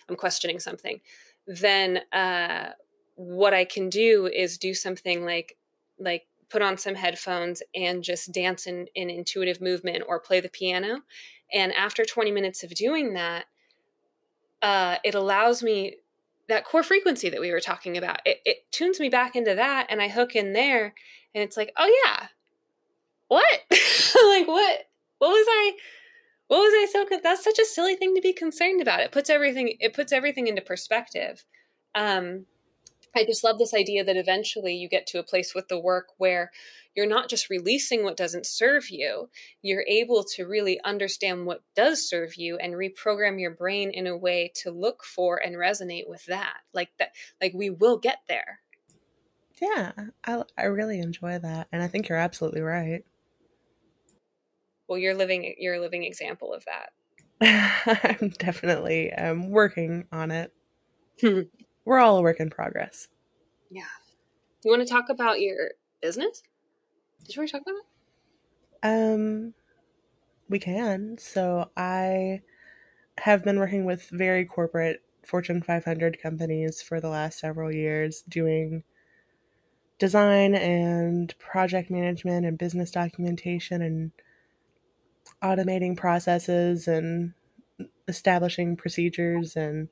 i'm questioning something. Then uh, what i can do is do something like like put on some headphones and just dance in, in intuitive movement or play the piano. And after 20 minutes of doing that uh, it allows me that core frequency that we were talking about. It, it tunes me back into that, and I hook in there, and it's like, oh yeah, what? [laughs] like what? What was I? What was I so? That's such a silly thing to be concerned about. It puts everything. It puts everything into perspective. Um, I just love this idea that eventually you get to a place with the work where you're not just releasing what doesn't serve you, you're able to really understand what does serve you and reprogram your brain in a way to look for and resonate with that. Like that like we will get there. Yeah, I I really enjoy that and I think you're absolutely right. Well, you're living you're a living example of that. [laughs] I'm definitely um, working on it. [laughs] We're all a work in progress. Yeah. You want to talk about your business? Did you want to talk about it? Um, we can. So I have been working with very corporate Fortune 500 companies for the last several years doing design and project management and business documentation and automating processes and establishing procedures and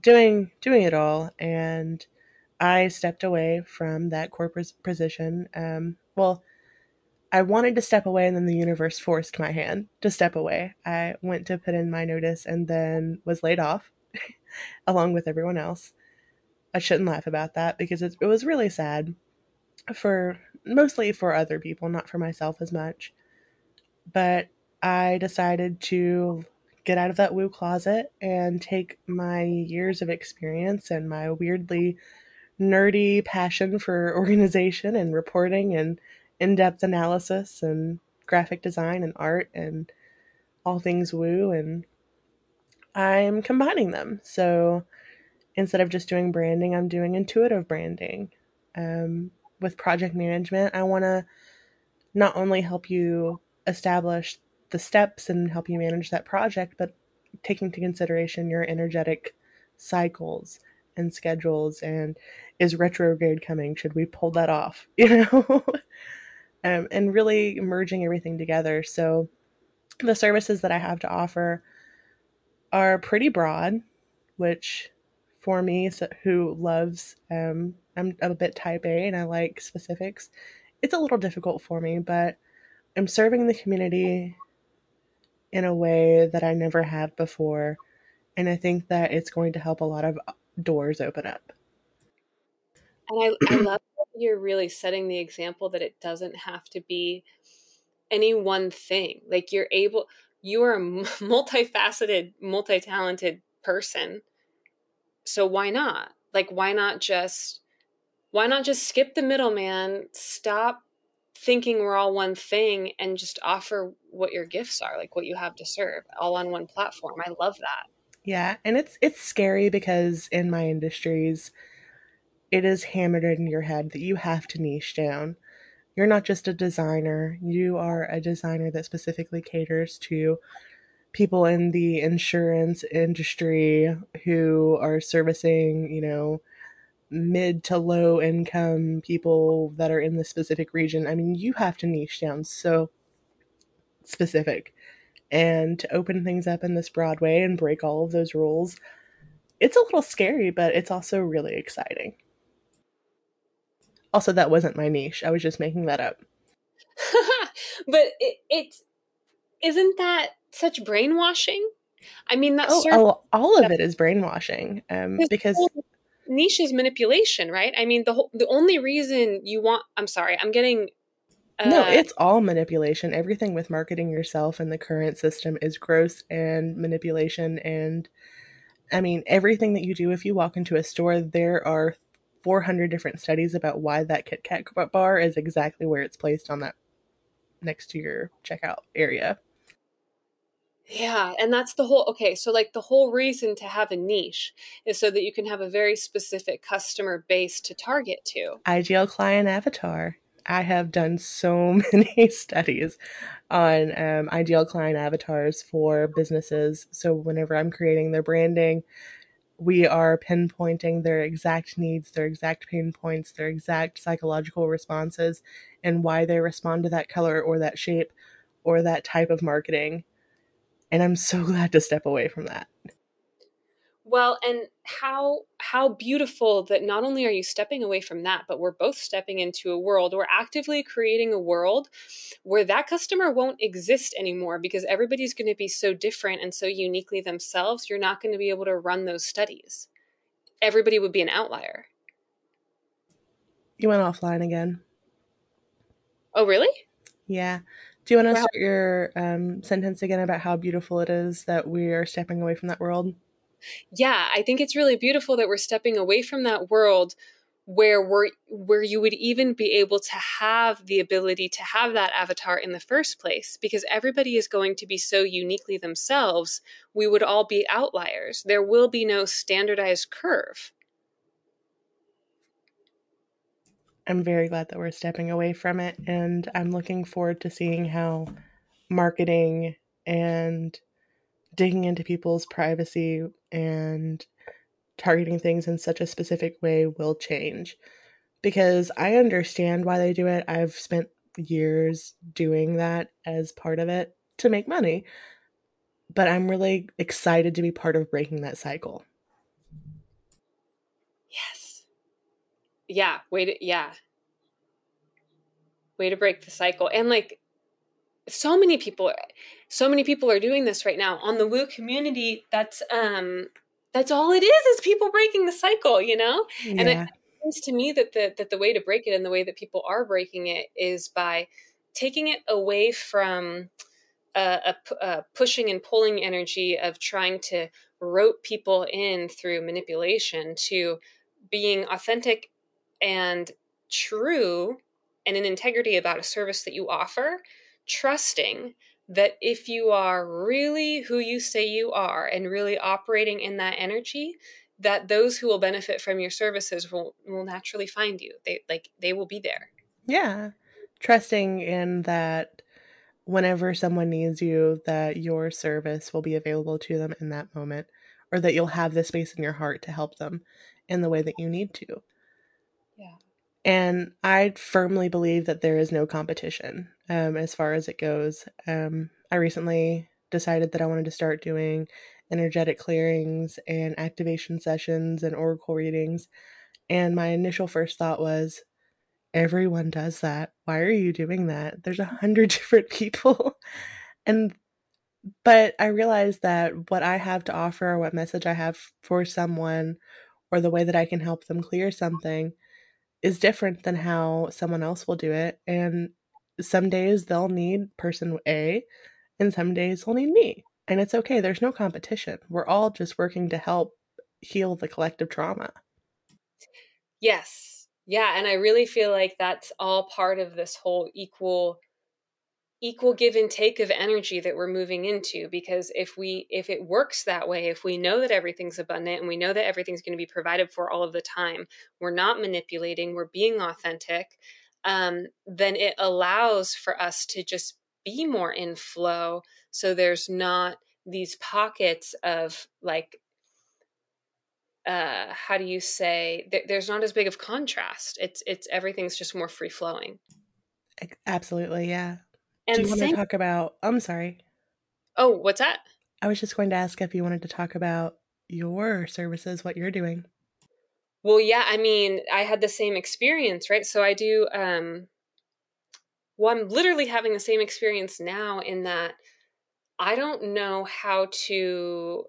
doing doing it all and I stepped away from that corporate position. Um, well, I wanted to step away, and then the universe forced my hand to step away. I went to put in my notice and then was laid off [laughs] along with everyone else. I shouldn't laugh about that because it, it was really sad for mostly for other people, not for myself as much. But I decided to get out of that woo closet and take my years of experience and my weirdly nerdy passion for [laughs] organization and reporting and in-depth analysis and graphic design and art and all things woo and I'm combining them. So instead of just doing branding, I'm doing intuitive branding. Um, with project management, I want to not only help you establish the steps and help you manage that project, but taking into consideration your energetic cycles and schedules and is retrograde coming? Should we pull that off? [laughs] You know? um, and really merging everything together. So the services that I have to offer are pretty broad, which for me, so, who loves, um, I'm, I'm a bit type A and I like specifics. It's a little difficult for me, but I'm serving the community in a way that I never have before. And I think that it's going to help a lot of uh, doors open up. And I, I love you're really setting the example that it doesn't have to be any one thing. Like you're able, you are a [laughs] multifaceted, multi talented person. So why not? Like, why not just, why not just skip the middleman, stop thinking we're all one thing and just offer what your gifts are, like what you have to serve all on one platform. I love that. Yeah, and it's it's scary because in my industries it is hammered in your head that you have to niche down. You're not just a designer, you are a designer that specifically caters to people in the insurance industry who are servicing, you know, mid to low income people that are in the specific region. I mean, you have to niche down so specific. And to open things up in this broad way and break all of those rules, it's a little scary, but it's also really exciting. Also, that wasn't my niche. I was just making that up. [laughs] but it, it's isn't that such brainwashing? I mean, that's oh, all of it is brainwashing um, because niche is manipulation, right? I mean, the whole the only reason you want. I'm sorry, I'm getting. Uh, no, it's all manipulation. Everything with marketing yourself in the current system is gross and manipulation. And I mean, everything that you do, if you walk into a store, there are 400 different studies about why that Kit Kat bar is exactly where it's placed on that next to your checkout area. Yeah, and that's the whole okay, so like the whole reason to have a niche is so that you can have a very specific customer base to target to. Ideal client avatar. I have done so [laughs] many studies on um, ideal client avatars for businesses. So whenever I'm creating their branding, we are pinpointing their exact needs, their exact pain points, their exact psychological responses, and why they respond to that color or that shape or that type of marketing. And I'm so glad to step away from that. Well, and how how beautiful that not only are you stepping away from that, but we're both stepping into a world. We're actively creating a world where that customer won't exist anymore because everybody's going to be so different and so uniquely themselves. You're not going to be able to run those studies. Everybody would be an outlier. You went offline again. Oh, really? Yeah. Do you want to start your um, sentence again about how beautiful it is that we are stepping away from that world? Yeah, I think it's really beautiful that we're stepping away from that world where we're where you would even be able to have the ability to have that avatar in the first place because everybody is going to be so uniquely themselves we would all be outliers. There will be no standardized curve i'm very glad that we're stepping away from it and i'm looking forward to seeing how marketing and digging into people's privacy and targeting things in such a specific way will change. Because I understand why they do it. I've spent years doing that as part of it to make money. But I'm really excited to be part of breaking that cycle. Yes. Yeah, way to yeah. Way to break the cycle. And like so many people so many people are doing this right now on the woo community that's um that's all it is is people breaking the cycle you know yeah. and it seems to me that the that the way to break it and the way that people are breaking it is by taking it away from a, a, a pushing and pulling energy of trying to rope people in through manipulation to being authentic and true and an integrity about a service that you offer trusting that if you are really who you say you are and really operating in that energy that those who will benefit from your services will will naturally find you. They like they will be there. Yeah. Trusting in that whenever someone needs you that your service will be available to them in that moment or that you'll have the space in your heart to help them in the way that you need to and I firmly believe that there is no competition um, as far as it goes. Um, I recently decided that I wanted to start doing energetic clearings and activation sessions and oracle readings. And my initial first thought was, everyone does that. Why are you doing that? There's a hundred [laughs] different people. and but I realized that what I have to offer, or what message I have for someone, or the way that I can help them clear something is different than how someone else will do it. And some days they'll need person A, and some days they'll need me. And it's okay. There's no competition. We're all just working to help heal the collective trauma. Yes. Yeah. And I really feel like that's all part of this whole equal equal give and take of energy that we're moving into because if we if it works that way if we know that everything's abundant and we know that everything's going to be provided for all of the time we're not manipulating we're being authentic um, then it allows for us to just be more in flow. So there's not these pockets of like uh how do you say there's not as big of contrast. It's it's everything's just more free flowing. Absolutely yeah and Do you want same- to talk about? I'm sorry. Oh, what's that? I was just going to ask if you wanted to talk about your services, what you're doing. Well, yeah, I mean, I had the same experience, right? So I do um well, I'm literally having the same experience now in that I don't know how to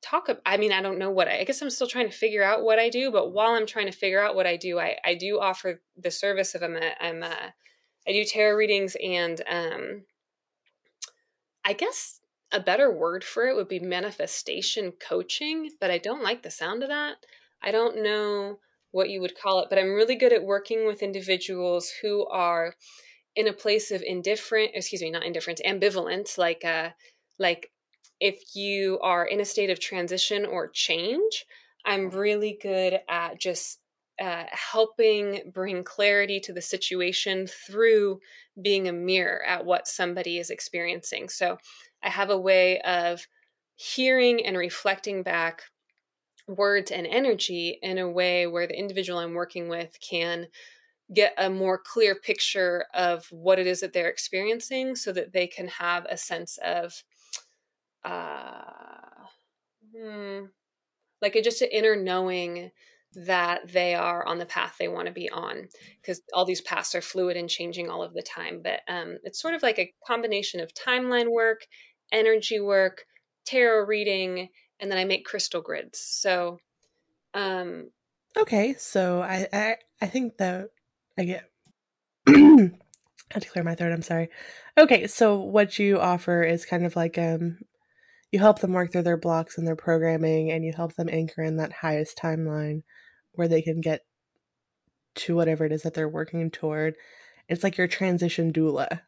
talk i mean i don't know what I, I guess i'm still trying to figure out what i do but while i'm trying to figure out what i do i, I do offer the service of i'm a, I'm a I do tarot readings and um I guess a better word for it would be manifestation coaching, but I don't like the sound of that. I don't know what you would call it, but I'm really good at working with individuals who are in a place of indifferent, excuse me, not indifference, ambivalent, like uh like if you are in a state of transition or change, I'm really good at just uh, helping bring clarity to the situation through being a mirror at what somebody is experiencing. So I have a way of hearing and reflecting back words and energy in a way where the individual I'm working with can get a more clear picture of what it is that they're experiencing so that they can have a sense of uh, hmm, like a, just an inner knowing that they are on the path they want to be on because all these paths are fluid and changing all of the time but um, it's sort of like a combination of timeline work energy work tarot reading and then i make crystal grids so um okay so i i, I think that i get [clears throat] I had to clear my throat i'm sorry. Okay so what you offer is kind of like um you help them work through their blocks and their programming and you help them anchor in that highest timeline where they can get to whatever it is that they're working toward. It's like your transition doula.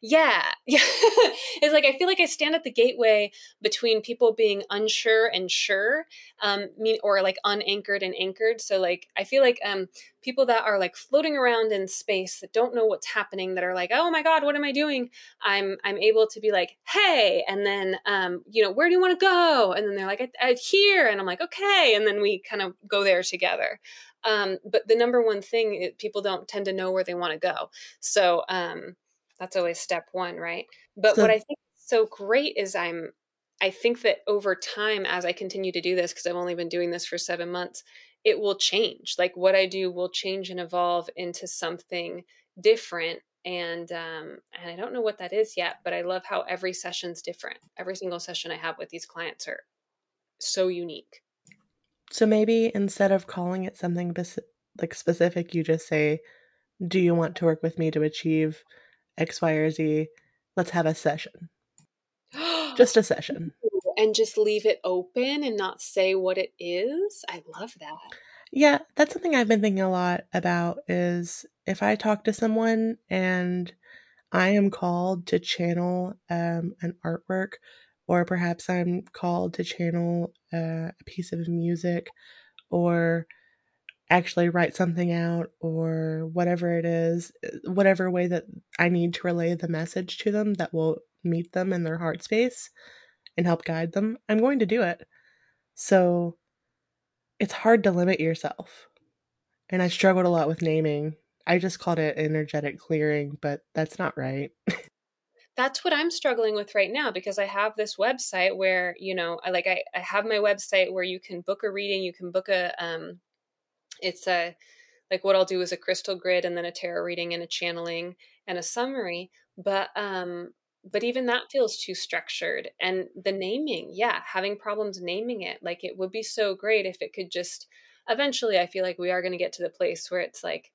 Yeah. [laughs] Yeah. it's like I feel like I stand at the gateway between people being unsure and sure, um, mean or like unanchored and anchored. So like I feel like um people that are like floating around in space that don't know what's happening, that are like, oh my God, what am I doing? I'm I'm able to be like, hey, and then um, you know, where do you want to go? And then they're like, I, I here, and I'm like, okay, and then we kind of go there together. Um, but the number one thing people don't tend to know where they want to go. So um that's always step one right? But so, what i think is so great is i'm i think that over time as i continue to do this because i've only been doing this for seven months it will change. Like what i do will change and evolve into something different and um and i don't know what that is yet but i love how every session's different. Every single session i have with these clients are so unique. So maybe instead of calling it something like specific you just say do you want to work with me to achieve X, Y, or Z. Let's have a session. [gasps] just a session. And just leave it open and not say what it is. I love that. Yeah, that's something I've been thinking a lot about is if I talk to someone and I am called to channel um, an artwork, or perhaps I'm called to channel uh, a piece of music, or actually write something out or whatever it is, whatever way that I need to relay the message to them that will meet them in their heart space and help guide them, I'm going to do it. So it's hard to limit yourself. And I struggled a lot with naming. I just called it energetic clearing, but that's not right. [laughs] that's what I'm struggling with right now because I have this website where, you know, I like I, I have my website where you can book a reading, you can book a um it's a like what I'll do is a crystal grid and then a tarot reading and a channeling and a summary. But um but even that feels too structured. And the naming, yeah, having problems naming it. Like it would be so great if it could just eventually I feel like we are gonna get to the place where it's like,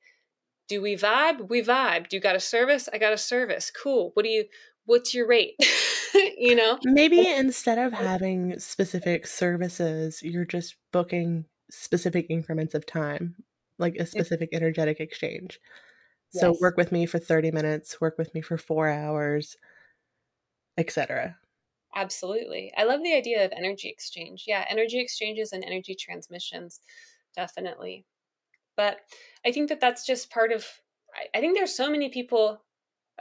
do we vibe? We vibe. Do you got a service? I got a service. Cool. What do you what's your rate? [laughs] you know? Maybe instead of having specific services, you're just booking specific increments of time, like a specific energetic exchange. So work with me for 30 minutes, work with me for 4 hours, etc. Absolutely. I love the idea of energy exchange. Yeah, energy exchanges and energy transmissions definitely. But I think that that's just part of I think there's so many people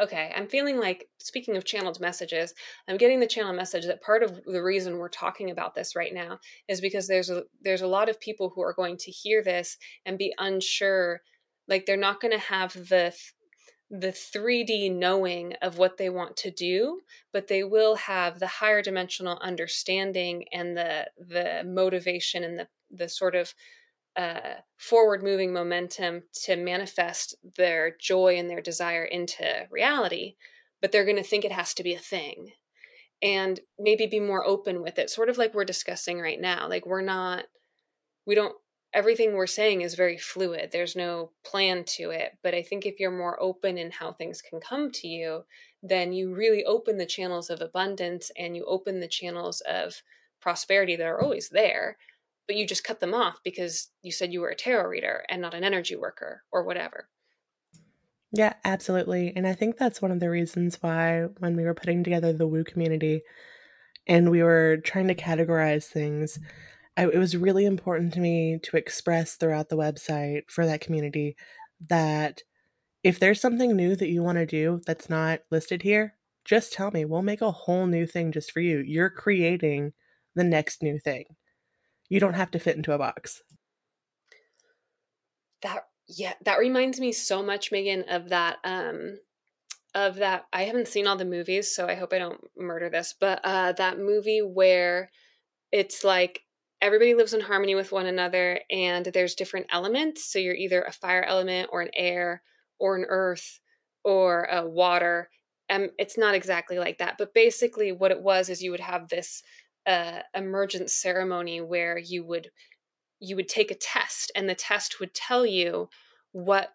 okay, I'm feeling like, speaking of channeled messages, I'm getting the channel message that part of the reason we're talking about this right now is because there's a there's a lot of people who are going to hear this and be unsure, like they're not going to have the the 3D knowing of what they want to do, but they will have the higher dimensional understanding and the the motivation and the the sort of uh, forward moving momentum to manifest their joy and their desire into reality, but they're going to think it has to be a thing and maybe be more open with it, sort of like we're discussing right now. Like, we're not, we don't, everything we're saying is very fluid. There's no plan to it. But I think if you're more open in how things can come to you, then you really open the channels of abundance and you open the channels of prosperity that are always there but you just cut them off because you said you were a tarot reader and not an energy worker or whatever. Yeah, absolutely. And I think that's one of the reasons why when we were putting together the woo community, and we were trying to categorize things, I, it was really important to me to express throughout the website for that community that if there's something new that you want to do that's not listed here, just tell me. We'll make a whole new thing just for you. You're creating the next new thing. You don't have to fit into a box. That yeah, that reminds me so much, Megan, of that um of that I haven't seen all the movies, so I hope I don't murder this, but uh that movie where it's like everybody lives in harmony with one another and there's different elements. So you're either a fire element or an air or an earth or a water. Um, it's not exactly like that, but basically what it was is you would have this uh, emergent ceremony where you would you would take a test and the test would tell you what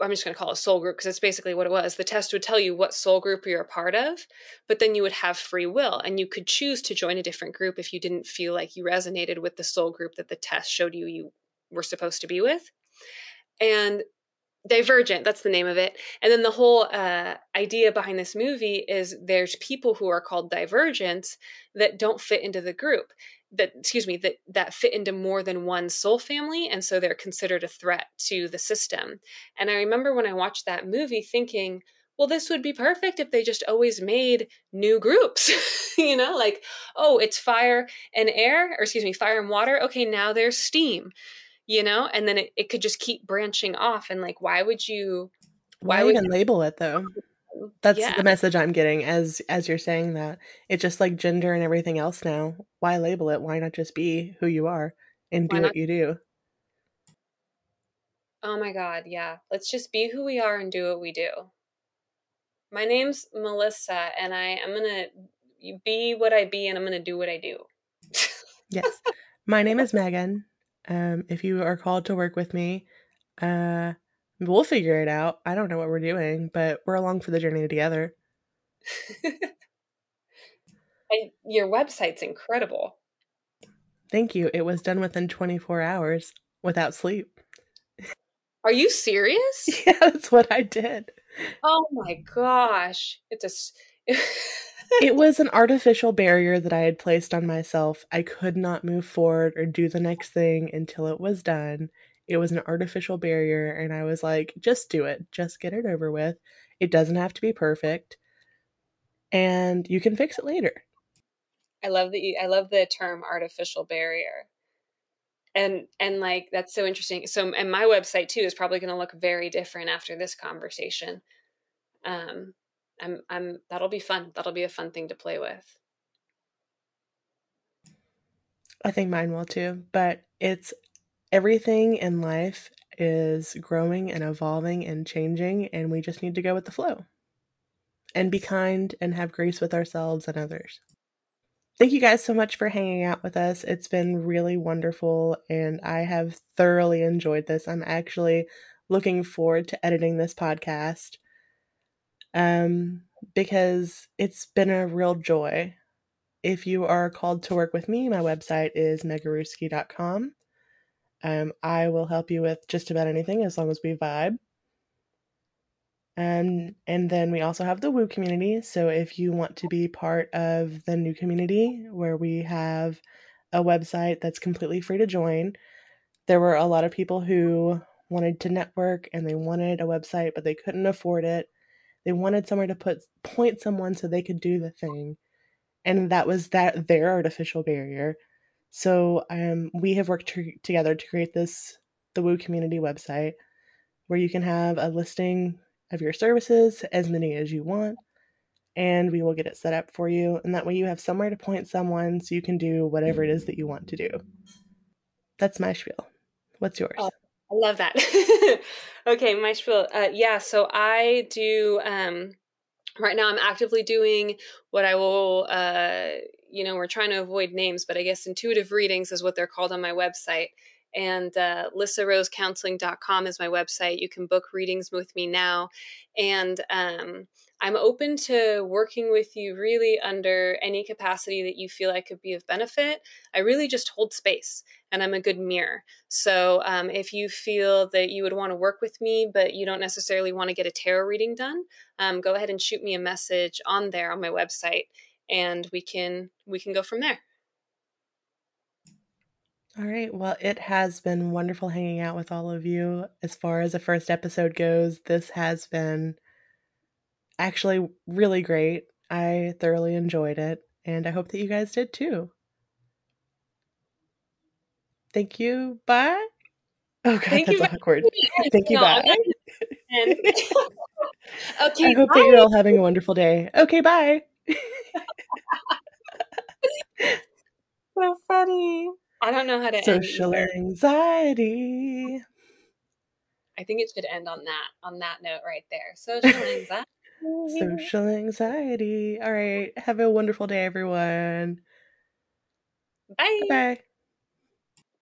I'm just going to call it a soul group because it's basically what it was. The test would tell you what soul group you're a part of, but then you would have free will and you could choose to join a different group if you didn't feel like you resonated with the soul group that the test showed you you were supposed to be with. And Divergent, that's the name of it. And then the whole uh, idea behind this movie is there's people who are called divergents that don't fit into the group that excuse me that that fit into more than one soul family and so they're considered a threat to the system. And i remember when i watched that movie thinking well this would be perfect if they just always made new groups [laughs] you know like oh it's fire and air or excuse me fire and water. Okay now there's steam you know and then it, it could just keep branching off and like why would you why, why even you- label it though that's yeah. the message I'm getting as as you're saying that. It's just like gender and everything else now. Why label it? Why not just be who you are and do what you do? Oh my god, yeah. Let's just be who we are and do what we do. My name's Melissa and I I'm going to be what I be and I'm going to do what I do. [laughs] yes. My name is Megan. Um if you are called to work with me, uh We'll figure it out. I don't know what we're doing, but we're along for the journey together. [laughs] and your website's incredible. Thank you. It was done within 24 hours without sleep. Are you serious? [laughs] Yeah, that's what I did. Oh my gosh. It's a [laughs] it was an artificial barrier that I had placed on myself. I could not move forward or do the next thing until it was done. It was an artificial barrier, and I was like, just do it. Just get it over with. It doesn't have to be perfect. And you can fix it later. I love the I love the term artificial barrier. And and like that's so interesting. So and my website too is probably going to look very different after this conversation. Um I'm I'm that'll be fun. That'll be a fun thing to play with. I think mine will too, but it's everything in life is growing and evolving and changing, and we just need to go with the flow and be kind and have grace with ourselves and others. Thank you guys so much for hanging out with us. It's been really wonderful, and I have thoroughly enjoyed this. I'm actually looking forward to editing this podcast um, because it's been a real joy. If you are called to work with me, my website is megaruski.com. Um, I will help you with just about anything as long as we vibe. Um, and then we also have the Woo community. So if you want to be part of the new community where we have a website that's completely free to join, there were a lot of people who wanted to network and they wanted a website, but they couldn't afford it. They wanted somewhere to put point someone so they could do the thing. And that was that their artificial barrier. So um, we have worked together to create this the Woo community website where you can have a listing of your services, as many as you want, and we will get it set up for you. And that way you have somewhere to point someone so you can do whatever it is that you want to do. That's my spiel. What's yours? I love that. [laughs] okay, my spiel. Uh, yeah, so I do. Um, right now, I'm actively doing what I will. Uh, you know, we're trying to avoid names, but I guess intuitive readings is what they're called on my website. And uh, lissarosecounseling.com is my website. You can book readings with me now. And um, I'm open to working with you really under any capacity that you feel I could be of benefit. I really just hold space and I'm a good mirror. So um, if you feel that you would want to work with me, but you don't necessarily want to get a tarot reading done, um, go ahead and shoot me a message on there on my website and we can we can go from there. All right. Well, it has been wonderful hanging out with all of you. As far as the first episode goes, this has been actually really great. I thoroughly enjoyed it, and I hope that you guys did too. Thank you. Bye. Oh god, Thank that's you. awkward. [laughs] Thank you. No, Bye. [laughs] [laughs] okay. I hope bye. that you're all having a wonderful day. Okay, bye. so funny. I don't know how to Social anxiety. I think it should end on that on that note right there. Social anxiety. Mm-hmm. Social anxiety. All right. Have a wonderful day, everyone. Bye. Bye.